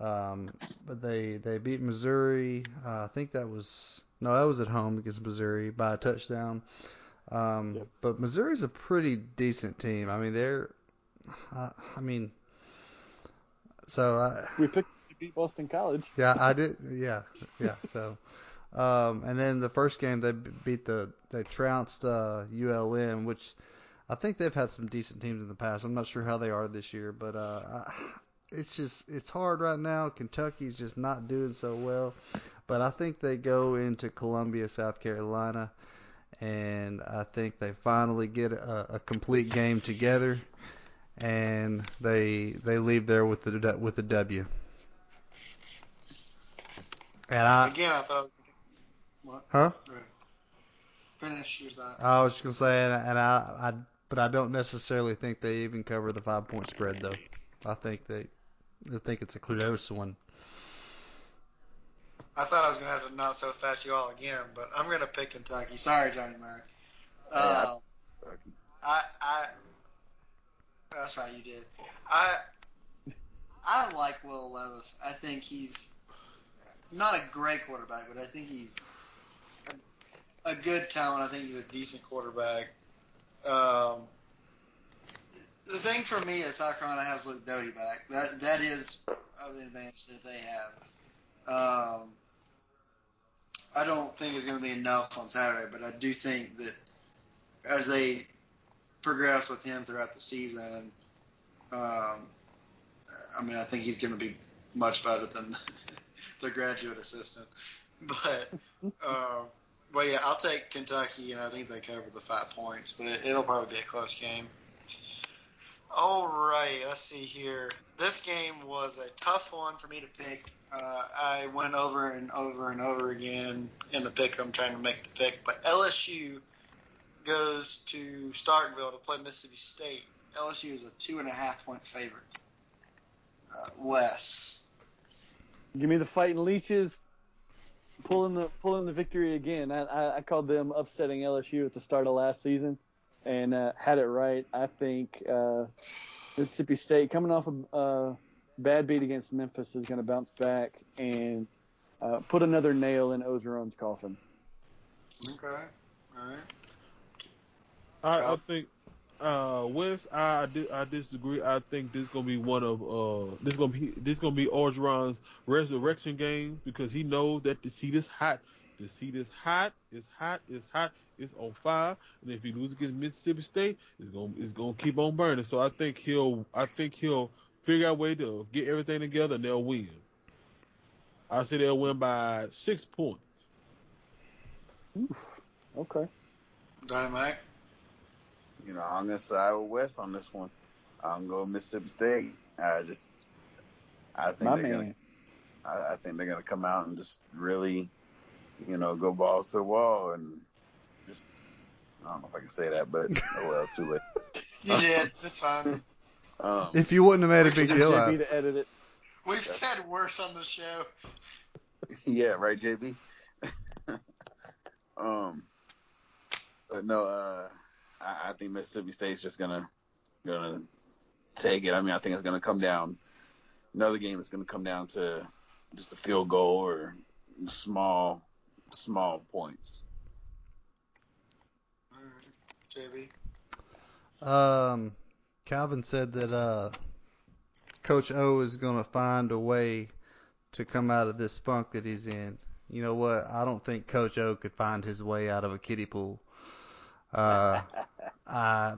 A: Um, but they they beat Missouri. Uh, I think that was no, that was at home against Missouri by a touchdown. Um,
C: Yep.
A: But Missouri's a pretty decent team. I mean, they're, uh, I mean, so I,
C: We picked to beat Boston College.
A: yeah, I did, yeah, yeah. So, Um, and then the first game they beat the they trounced uh, ULM, which I think they've had some decent teams in the past. I'm not sure how they are this year, but uh, I, it's just it's hard right now. Kentucky's just not doing so well, but I think they go into Columbia, South Carolina, and I think they finally get a, a complete game together, and they they leave there with the with the W. And I
B: Again, I thought. What?
A: huh?
B: Right. Finish your thought.
A: I was just gonna say, and, and I, I, but I don't necessarily think they even cover the five point spread though. I think they, I think it's a close one.
B: I thought I was gonna have to not so fast you all again, but I'm gonna pick Kentucky. Sorry, Johnny Mac. Uh, I, I, that's right, you did. I, I like Will Levis. I think he's not a great quarterback, but I think he's a, a good talent. I think he's a decent quarterback. Um, the thing for me is South Carolina has Luke Doty back. That that is an advantage that they have. Um, I don't think it's going to be enough on Saturday, but I do think that as they progress with him throughout the season, um, I mean, I think he's going to be much better than their graduate assistant. But, um, but yeah, I'll take Kentucky, and I think they cover the five points, but it, it'll probably be a close game. All right, let's see here. This game was a tough one for me to pick. Uh, I went over and over and over again in the pick. I'm trying to make the pick, but LSU goes to Starkville to play Mississippi State. LSU is a two and a half point favorite. Uh, Wes.
C: Give me the fighting leeches, pulling the pulling the victory again. I, I, I called them upsetting LSU at the start of last season, and uh, had it right. I think uh, Mississippi State, coming off a uh, bad beat against Memphis, is going to bounce back and uh, put another nail in Orgeron's coffin.
B: Okay. All right.
D: I, I think uh Wes, I, I disagree. I think this is gonna be one of uh this gonna be this gonna be Orgeron's resurrection game because he knows that the seat is hot. The seat is hot, it's hot, it's hot, it's on fire. And if he loses against Mississippi State, it's gonna it's gonna keep on burning. So I think he'll I think he'll figure out a way to get everything together and they'll win. I say they'll win by six points.
C: Okay.
B: Dynamite.
E: You know, I'm gonna side with Wes on this one. I'm going Mississippi State. I just, I think
C: My
E: they're gonna. I, I think they're gonna come out and just really, you know, go balls to the wall and just, I don't know if I can say that, but oh well, too late.
B: You did. That's fine.
E: Um,
A: If you wouldn't have made a big deal out,
C: JB to edit it.
B: We've said worse on the show.
E: yeah, right, JB. um, but no, uh, I, I think Mississippi State's just gonna gonna take it. I mean, I think it's gonna come down. Another game is gonna come down to just a field goal or small, small points.
B: All right. JB.
A: um, Calvin said that uh, Coach O is gonna find a way to come out of this funk that he's in. You know what? I don't think Coach O could find his way out of a kiddie pool. Uh, I,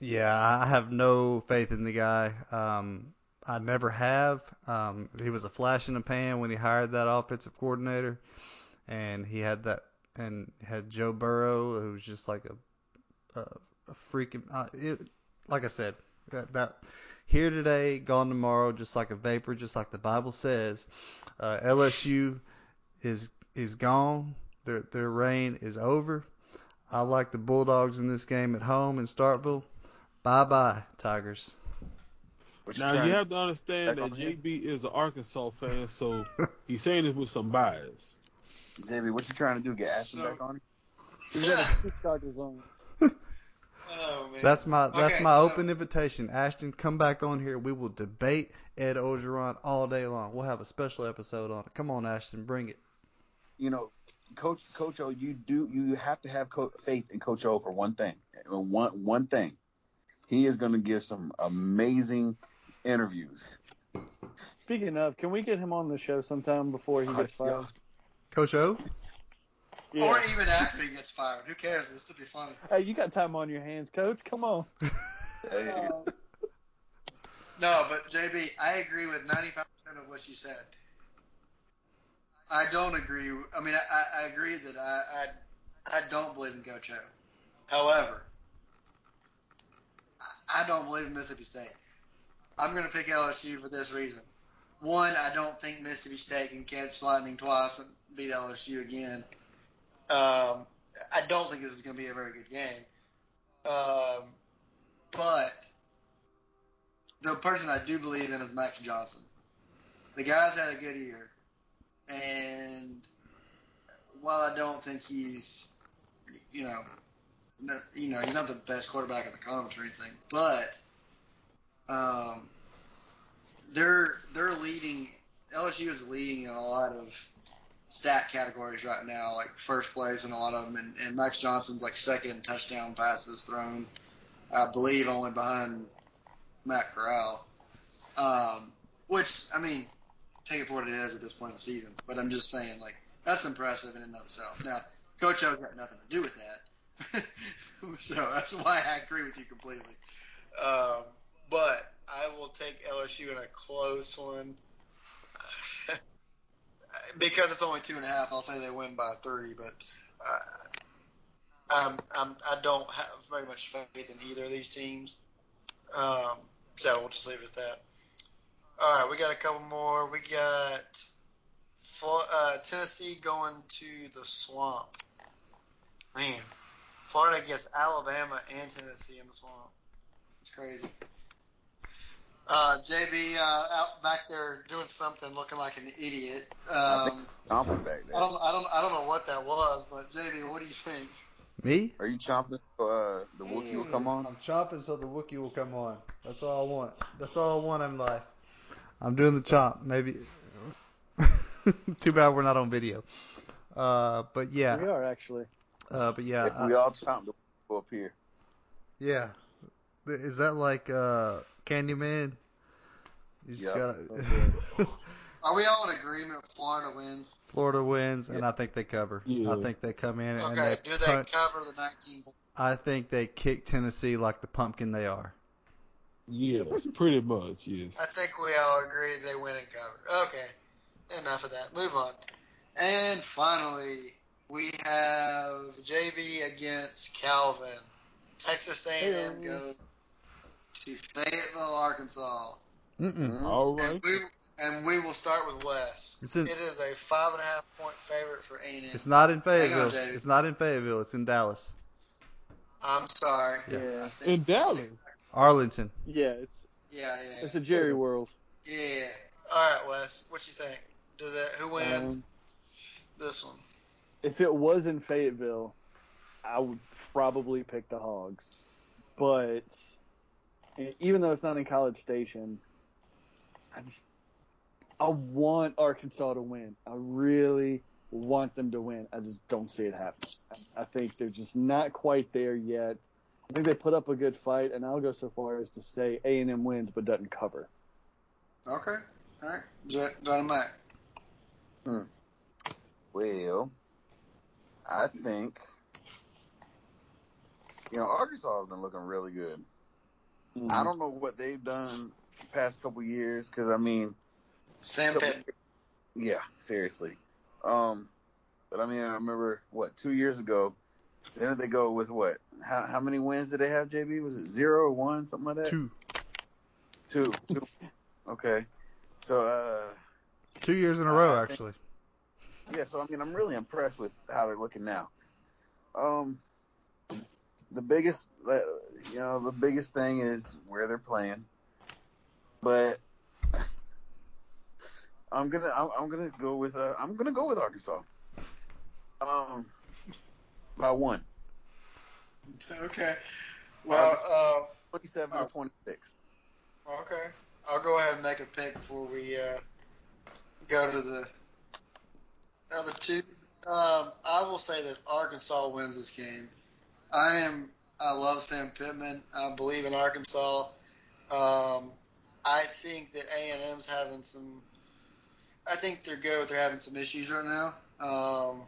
A: yeah, I have no faith in the guy. Um, I never have. Um, he was a flash in the pan when he hired that offensive coordinator, and he had that and had Joe Burrow, who was just like a a, a freaking. Uh, it, like I said, that, that here today, gone tomorrow, just like a vapor, just like the Bible says. Uh, LSU is is gone. Their their reign is over. I like the Bulldogs in this game at home in Starkville. Bye bye, Tigers.
E: What
D: Now you have to understand that
E: on here?
D: JB is an Arkansas fan, so he's saying this with some bias.
E: JB, what you trying to do? Get Ashton
B: So-
E: back on?
C: He's got a Starkers on.
B: Oh man.
A: That's my that's
B: Okay,
A: my
B: so-
A: open invitation. Ashton, come back on here. We will debate Ed Orgeron all day long. We'll have a special episode on it. Come on, Ashton, bring it.
E: You know, Coach Coach O, you do you have to have co- faith in Coach O for one thing. One one thing, he is going to give some amazing interviews.
C: Speaking of, can we get him on the show sometime before he gets fired?
A: Coach O?
C: Yeah.
B: Or even after he gets fired. Who cares? It'll still be funny.
C: Hey, you got time on your hands, coach. Come on.
E: Hey,
B: no, but JB, I agree with 95% of what you said. I don't agree. I mean, I, I agree that I, I I don't believe in Coach O. However, I, I don't believe in Mississippi State. I'm going to pick LSU for this reason. One, I don't think Mississippi State can catch lightning twice and beat LSU again. Um, I don't think this is going to be a very good game. Um, but the person I do believe in is Max Johnson. The guy's had a good year, and while I don't think he's, you know, no, you know, he's not the best quarterback in the conference or anything, but um, they're they're leading. LSU is leading in a lot of stat categories right now, like first place in a lot of them, and, and Max Johnson's like second touchdown passes thrown, I believe, only behind Matt Corral. Um, which I mean, take it for what it is at this point in the season. But I'm just saying, like, that's impressive in and of itself. Now, Coach O's got nothing to do with that. so that's why I agree with you completely. Um, but I will take LSU in a close one. because it's only two and a half, I'll say they win by three, but uh, I'm, I'm, I don't have very much faith in either of these teams. Um, so we'll just leave it at that. All right, we got a couple more. We got uh, Tennessee going to the swamp. Man, Florida gets Alabama and Tennessee in the swamp. It's crazy. Uh, JB uh, out back there doing something, looking like an idiot.
E: I
B: Um,
E: think chomping back
B: I don't, I don't, I don't know what that was, but JB, what do you think?
A: Me?
E: Are you chomping so uh, the Wookiee will come on?
A: I'm chomping so the Wookiee will come on. That's all I want. That's all I want in life. I'm doing the chomp. Maybe. Too bad we're not on video. Uh, but yeah.
C: We are actually.
A: Uh, but yeah.
E: If we
A: I-
E: all chomp, the up here.
A: yeah. Is that like uh, Candyman? You just
E: Yep.
A: gotta.
B: Are we all in agreement? Florida wins.
A: Florida wins, and I think they cover.
D: Yeah.
A: I think they come in and
B: Okay,
A: they
B: do they
A: punch.
B: cover the 19?
A: I think they kick Tennessee like the pumpkin they are.
D: Yes, pretty much. Yes.
B: I think we all agree they win and cover. Okay, enough of that. Move on. And finally, we have JB against Calvin. Texas A&M
C: Hey-o.
B: goes to Fayetteville, Arkansas.
A: Mm-mm. Mm-hmm.
D: All
B: And we and we will start with Wes.
A: It's in-
B: it is a five and a half point favorite for A&M.
A: It's not in
B: Hang on,
A: Fayetteville. It's not in Fayetteville. It's in Dallas,
B: I'm sorry.
A: Yeah.
C: Yeah.
D: In Dallas.
A: Arlington.
C: Yeah, it's
B: Yeah, yeah,
C: it's a Jerry World.
B: yeah. All right, Wes. What you think? Do that? Who wins
C: Um,
B: this one?
C: if it was in Fayetteville, I would probably pick the Hogs. But even though it's not in College Station, I just I want Arkansas to win. I really want them to win. I just don't see it happening. I, I think they're just not quite there yet. I think they put up a good fight, and I'll go so far as to say A and M wins but doesn't cover.
B: Okay. All right. J- John Mac.
E: Well, I think you know Arkansas has been looking really good. I don't know what they've done the past couple years because I mean,
B: Sam
E: couple- yeah, seriously. Um, but I mean, I remember what two years ago. Didn't they go with what? How how many wins did they have? JB was it zero or one, something like that?
A: Two.
E: Two. Two. Okay. So uh,
A: Two years in a row,
E: think-
A: actually.
E: yeah. So I mean, I'm really impressed with how they're looking now. Um, the biggest, uh, you know, the biggest thing is where they're playing, but I'm gonna, I'm, I'm gonna go with, uh, I'm gonna go with Arkansas. Um, by one,
B: Okay. Well, uh,
E: twenty-seven to twenty-six.
B: okay. I'll go ahead and make a pick before we uh, go to the other two. Um, I will say that Arkansas wins this game. I am. I love Sam Pittman. I believe in Arkansas. Um, I think that A and M's having some. I think they're good, but they're having some issues right now. Um,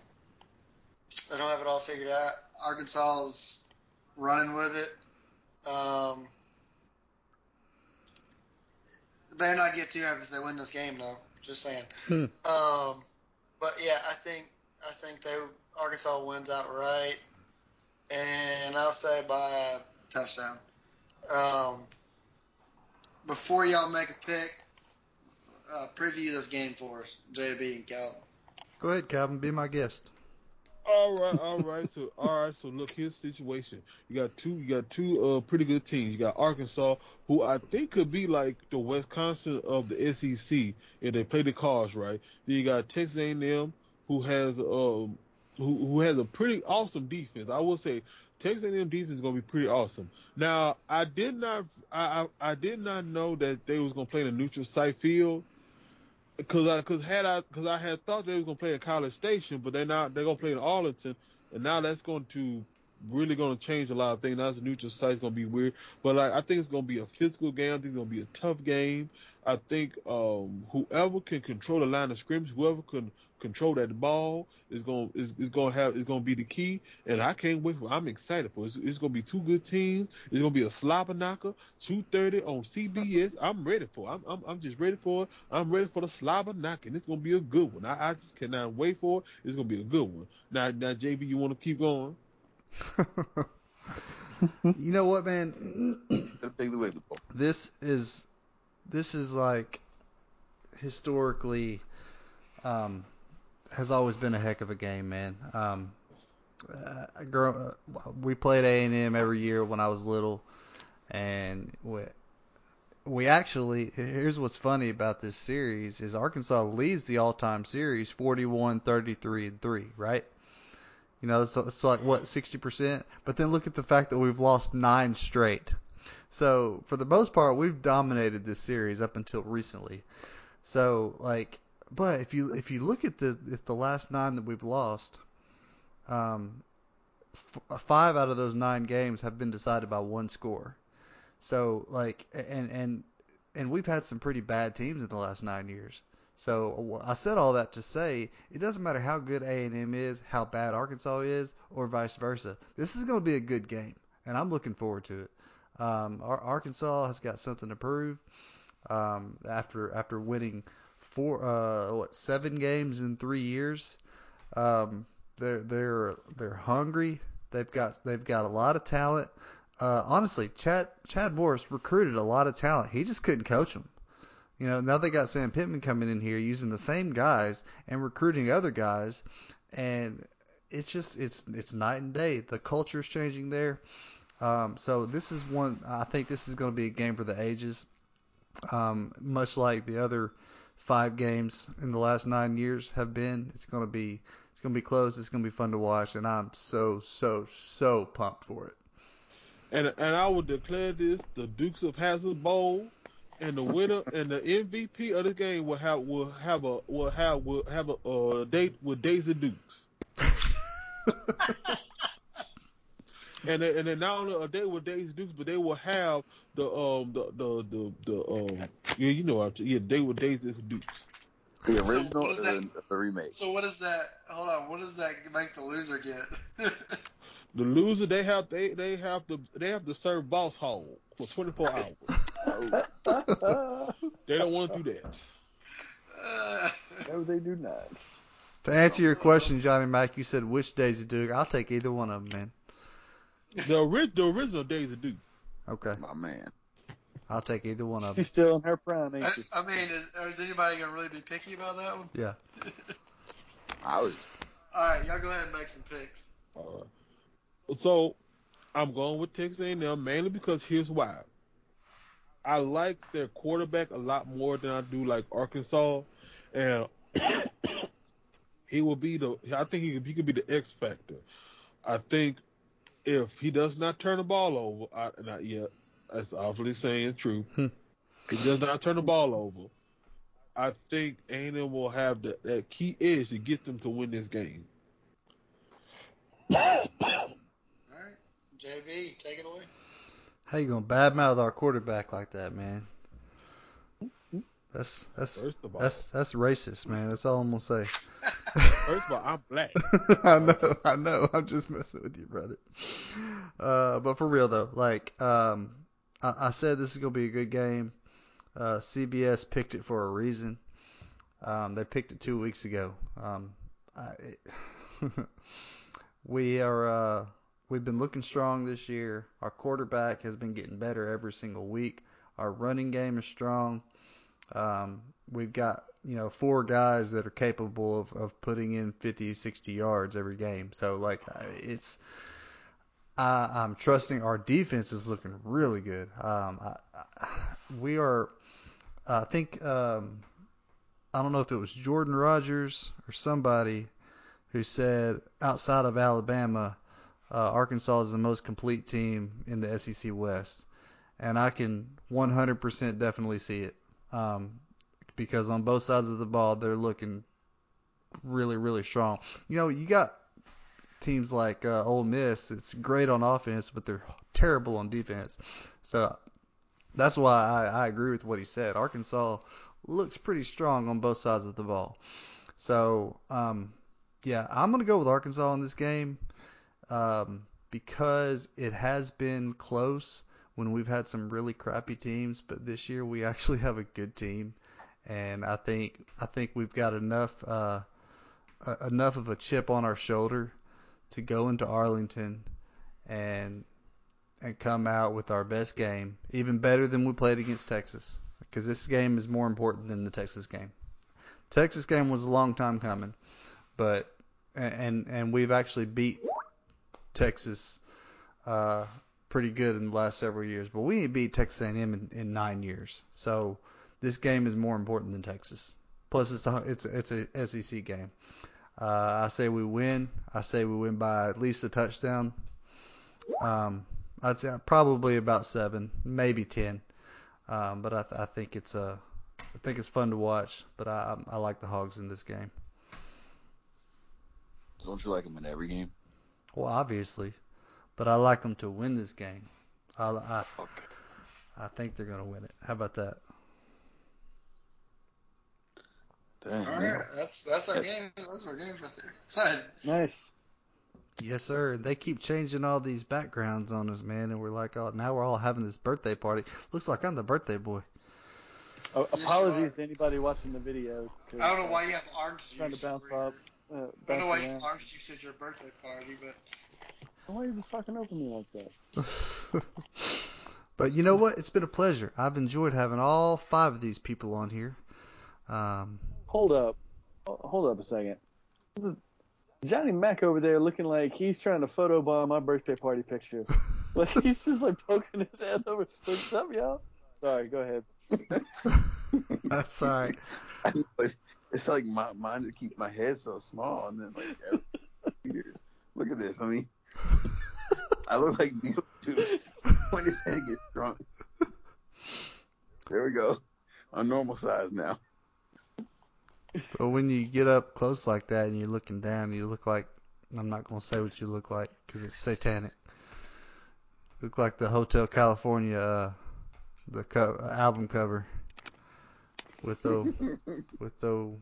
B: They don't have it all figured out. Arkansas is running with it. Um, better not get too happy if they win this game, though. Just saying.
A: Hmm.
B: Um, but yeah, I think I think they Arkansas wins outright, and I'll say by a touchdown. Um, before y'all make a pick, uh, preview this game for us, JB and Calvin.
A: Go ahead, Calvin. Be my guest.
D: All right, all right. So, all right. So, look, here's the situation. You got two. You got two uh, pretty good teams. You got Arkansas, who I think could be like the Wisconsin of the SEC if they play the cards right. Then you got Texas A&M, who has um, who who has a pretty awesome defense. I will say Texas A&M defense is gonna be pretty awesome. Now, I did not, I I, I did not know that they was gonna play in a neutral site field. Cause I, cause had I, cause I had thought they was gonna play at College Station, but they're not. They're gonna play in Arlington, and now that's going to really going to change a lot of things. Now the neutral site's gonna be weird, but like I think it's gonna be a physical game. I think it's gonna be a tough game. I think um, whoever can control the line of scrimmage, whoever can control that ball is going is, is going to have is going to be the key. And I can't wait for. I'm excited for it. It's, it's going to be two good teams. It's going to be a slobber knocker. Two thirty on CBS. I'm ready for. It. I'm, I'm I'm just ready for it. I'm ready for the slobber knocking. It's going to be a good one. I, I just cannot wait for it. It's going to be a good one. Now now JB, you want to keep going?
A: you know what, man?
E: The Big Wiggly Bowl.
A: this is this is like historically um, has always been a heck of a game, man. Um, uh, grow, uh, we played A and M every year when I was little, and we we actually here's what's funny about this series is Arkansas leads the all-time series 41 33 and 3 right? You know it's, it's like what 60% but then look at the fact that we've lost 9 straight. So for the most part we've dominated this series up until recently. So like but if you if you look at the if the last 9 that we've lost um f- 5 out of those 9 games have been decided by one score so like and and and we've had some pretty bad teams in the last nine years. So I said all that to say it doesn't matter how good A and M is, how bad Arkansas is, or vice versa. This is going to be a good game, and I'm looking forward to it. Um, Arkansas has got something to prove um, after after winning four uh, what seven games in three years. Um, they're they're they're hungry. They've got they've got a lot of talent uh, honestly, Chad Chad Morris recruited a lot of talent. He just couldn't coach them. You know, now they got Sam Pittman coming in here using the same guys and recruiting other guys, and it's just it's it's night and day. The culture is changing there. Um, so this is one. I think this is going to be a game for the ages, um, much like the other five games in the last nine years have been. It's going to be it's going to be close. It's going to be fun to watch, and I'm so so so pumped for it.
D: And and I will declare this: the Dukes of Hazzard Bowl, and the winner and the MVP of the game will have will have a will have will have a uh, date with Daisy Dukes. and then, and then not only are they with Daisy Dukes, but they will have the um the the the, the um yeah you know yeah date with Daisy Dukes.
E: The
B: So
E: original
B: what is
E: or
B: that?
E: the, the remake?
B: So what is that? Hold on. What does that make the loser get?
D: The loser they have they they have to they have to serve Boss Hogg for 24 hours.
E: Oh,
D: They don't want to do that.
B: Uh,
C: no, they do not.
A: To answer your question, Johnny Mac, you said which Daisy Duke. I'll take either one of them, man.
D: The, ori- the original Daisy Duke.
A: Okay,
E: my man.
A: I'll take either one of them.
C: She's still in her prime, ain't
B: I,
C: she?
B: I mean, is, is anybody gonna really be picky about that one?
A: Yeah.
E: I was
B: All right, y'all go ahead and make some picks.
D: Uh, so I'm going with Texas A&M mainly because here's why. I like their quarterback a lot more than I do like Arkansas, and he will be the. I think he could, he could be the X factor. I think if he does not turn the ball over, I, not yet. That's awfully saying true.
A: Hmm.
D: he does not turn the ball over. I think A&M will have the, that key edge to get them to win this game.
B: All right, JB, take it away.
A: How you gonna badmouth our quarterback like that, man? That's that's
D: First of all,
A: that's that's racist, man. That's all I'm gonna say.
D: first of all, I'm black.
A: I know, I know. I'm just messing with you, brother. Uh, but for real though, like um, I, I said, this is gonna be a good game. Uh, CBS picked it for a reason. Um, they picked it two weeks ago. Um, I, we are uh, we've been looking strong this year. Our quarterback has been getting better every single week. Our running game is strong. Um, we've got you know four guys that are capable of, of putting in 50, 60 yards every game. So like it's I, I'm trusting our defense is looking really good. Um, I, I, we are. I think um, I don't know if it was Jordan Rodgers or somebody who said outside of Alabama, uh, Arkansas is the most complete team in the SEC West, and I can 100% definitely see it. Um, because on both sides of the ball, they're looking really, really strong. You know, you got teams like uh, Ole Miss. It's great on offense, but they're terrible on defense. So that's why I, I agree with what he said. Arkansas looks pretty strong on both sides of the ball. So um, yeah, I'm gonna go with Arkansas in this game um, because it has been close when we've had some really crappy teams, but this year we actually have a good team, and I think I think we've got enough uh, enough of a chip on our shoulder to go into Arlington and and come out with our best game, even better than we played against Texas, because this game is more important than the Texas game. Texas game was a long time coming, but and and we've actually beat Texas uh, pretty good in the last several years, but we ain't beat Texas A&M in, in nine years. So this game is more important than Texas. Plus, it's a it's it's a SEC game. Uh, I say we win. I say we win by at least a touchdown. Um, I'd say probably about seven, maybe ten. Um, but I, th- I think it's a, uh, I think it's fun to watch. But I, I like the Hogs in this game.
E: Don't you like them in every game?
A: Well, obviously, but I like them to win this game. I, I,
E: Okay.
A: I think they're gonna win it. How about that?
E: Dang,
B: All
E: man.
B: right, that's that's our game. Those are our games right there.
C: Nice.
A: Yes, sir. They keep changing all these backgrounds on us, man, and we're like, oh, now we're all having this birthday party. Looks like I'm the birthday boy.
B: Yes,
C: apologies to anybody watching the video.
B: I don't know
C: uh,
B: why you have orange juice.
C: Trying to bounce up. Uh,
B: I don't know why you
C: around.
B: have orange juice at your birthday party, but
C: Why are you just talking over me like that?
A: but you know what? It's been a pleasure. I've enjoyed having all five of these people on here. Um,
C: Hold up. Hold up a second. Johnny Mack over there looking like he's trying to photobomb my birthday party picture. like he's just like poking his head over. What's up, y'all? Sorry, go ahead.
A: that's all right.
E: I it's, it's like my mind to keep my head so small, and then like every years. Look at this. I mean, I look like Beetlejuice when his head gets drunk. There we go. I'm normal size now.
A: But when you get up close like that and you're looking down, you look like I'm not gonna say what you look like because it's satanic. Look like the Hotel California, uh, the co- album cover with the with the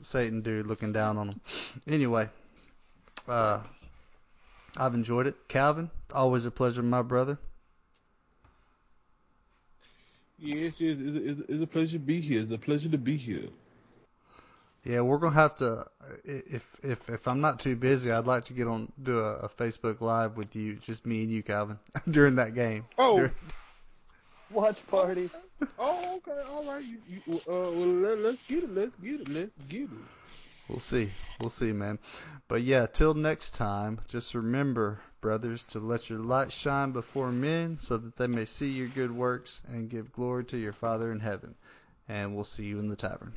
A: Satan dude looking down on him. Anyway, uh, I've enjoyed it. Calvin, always a pleasure, my brother.
D: Yes, yes, it's, it's, it's a pleasure to be here. It's a pleasure to be here.
A: Yeah, we're gonna have to. If if if I'm not too busy, I'd like to get on do a, a Facebook live with you, just me and you, Calvin, during that game.
D: Oh.
A: Dur-
C: Watch party.
D: Oh, okay, all right. You, you, uh, well, let, let's get it. Let's get it. Let's get it.
A: We'll see. We'll see, man. But yeah, till next time, just remember, brothers, to let your light shine before men so that they may see your good works and give glory to your Father in heaven. And we'll see you in the tavern.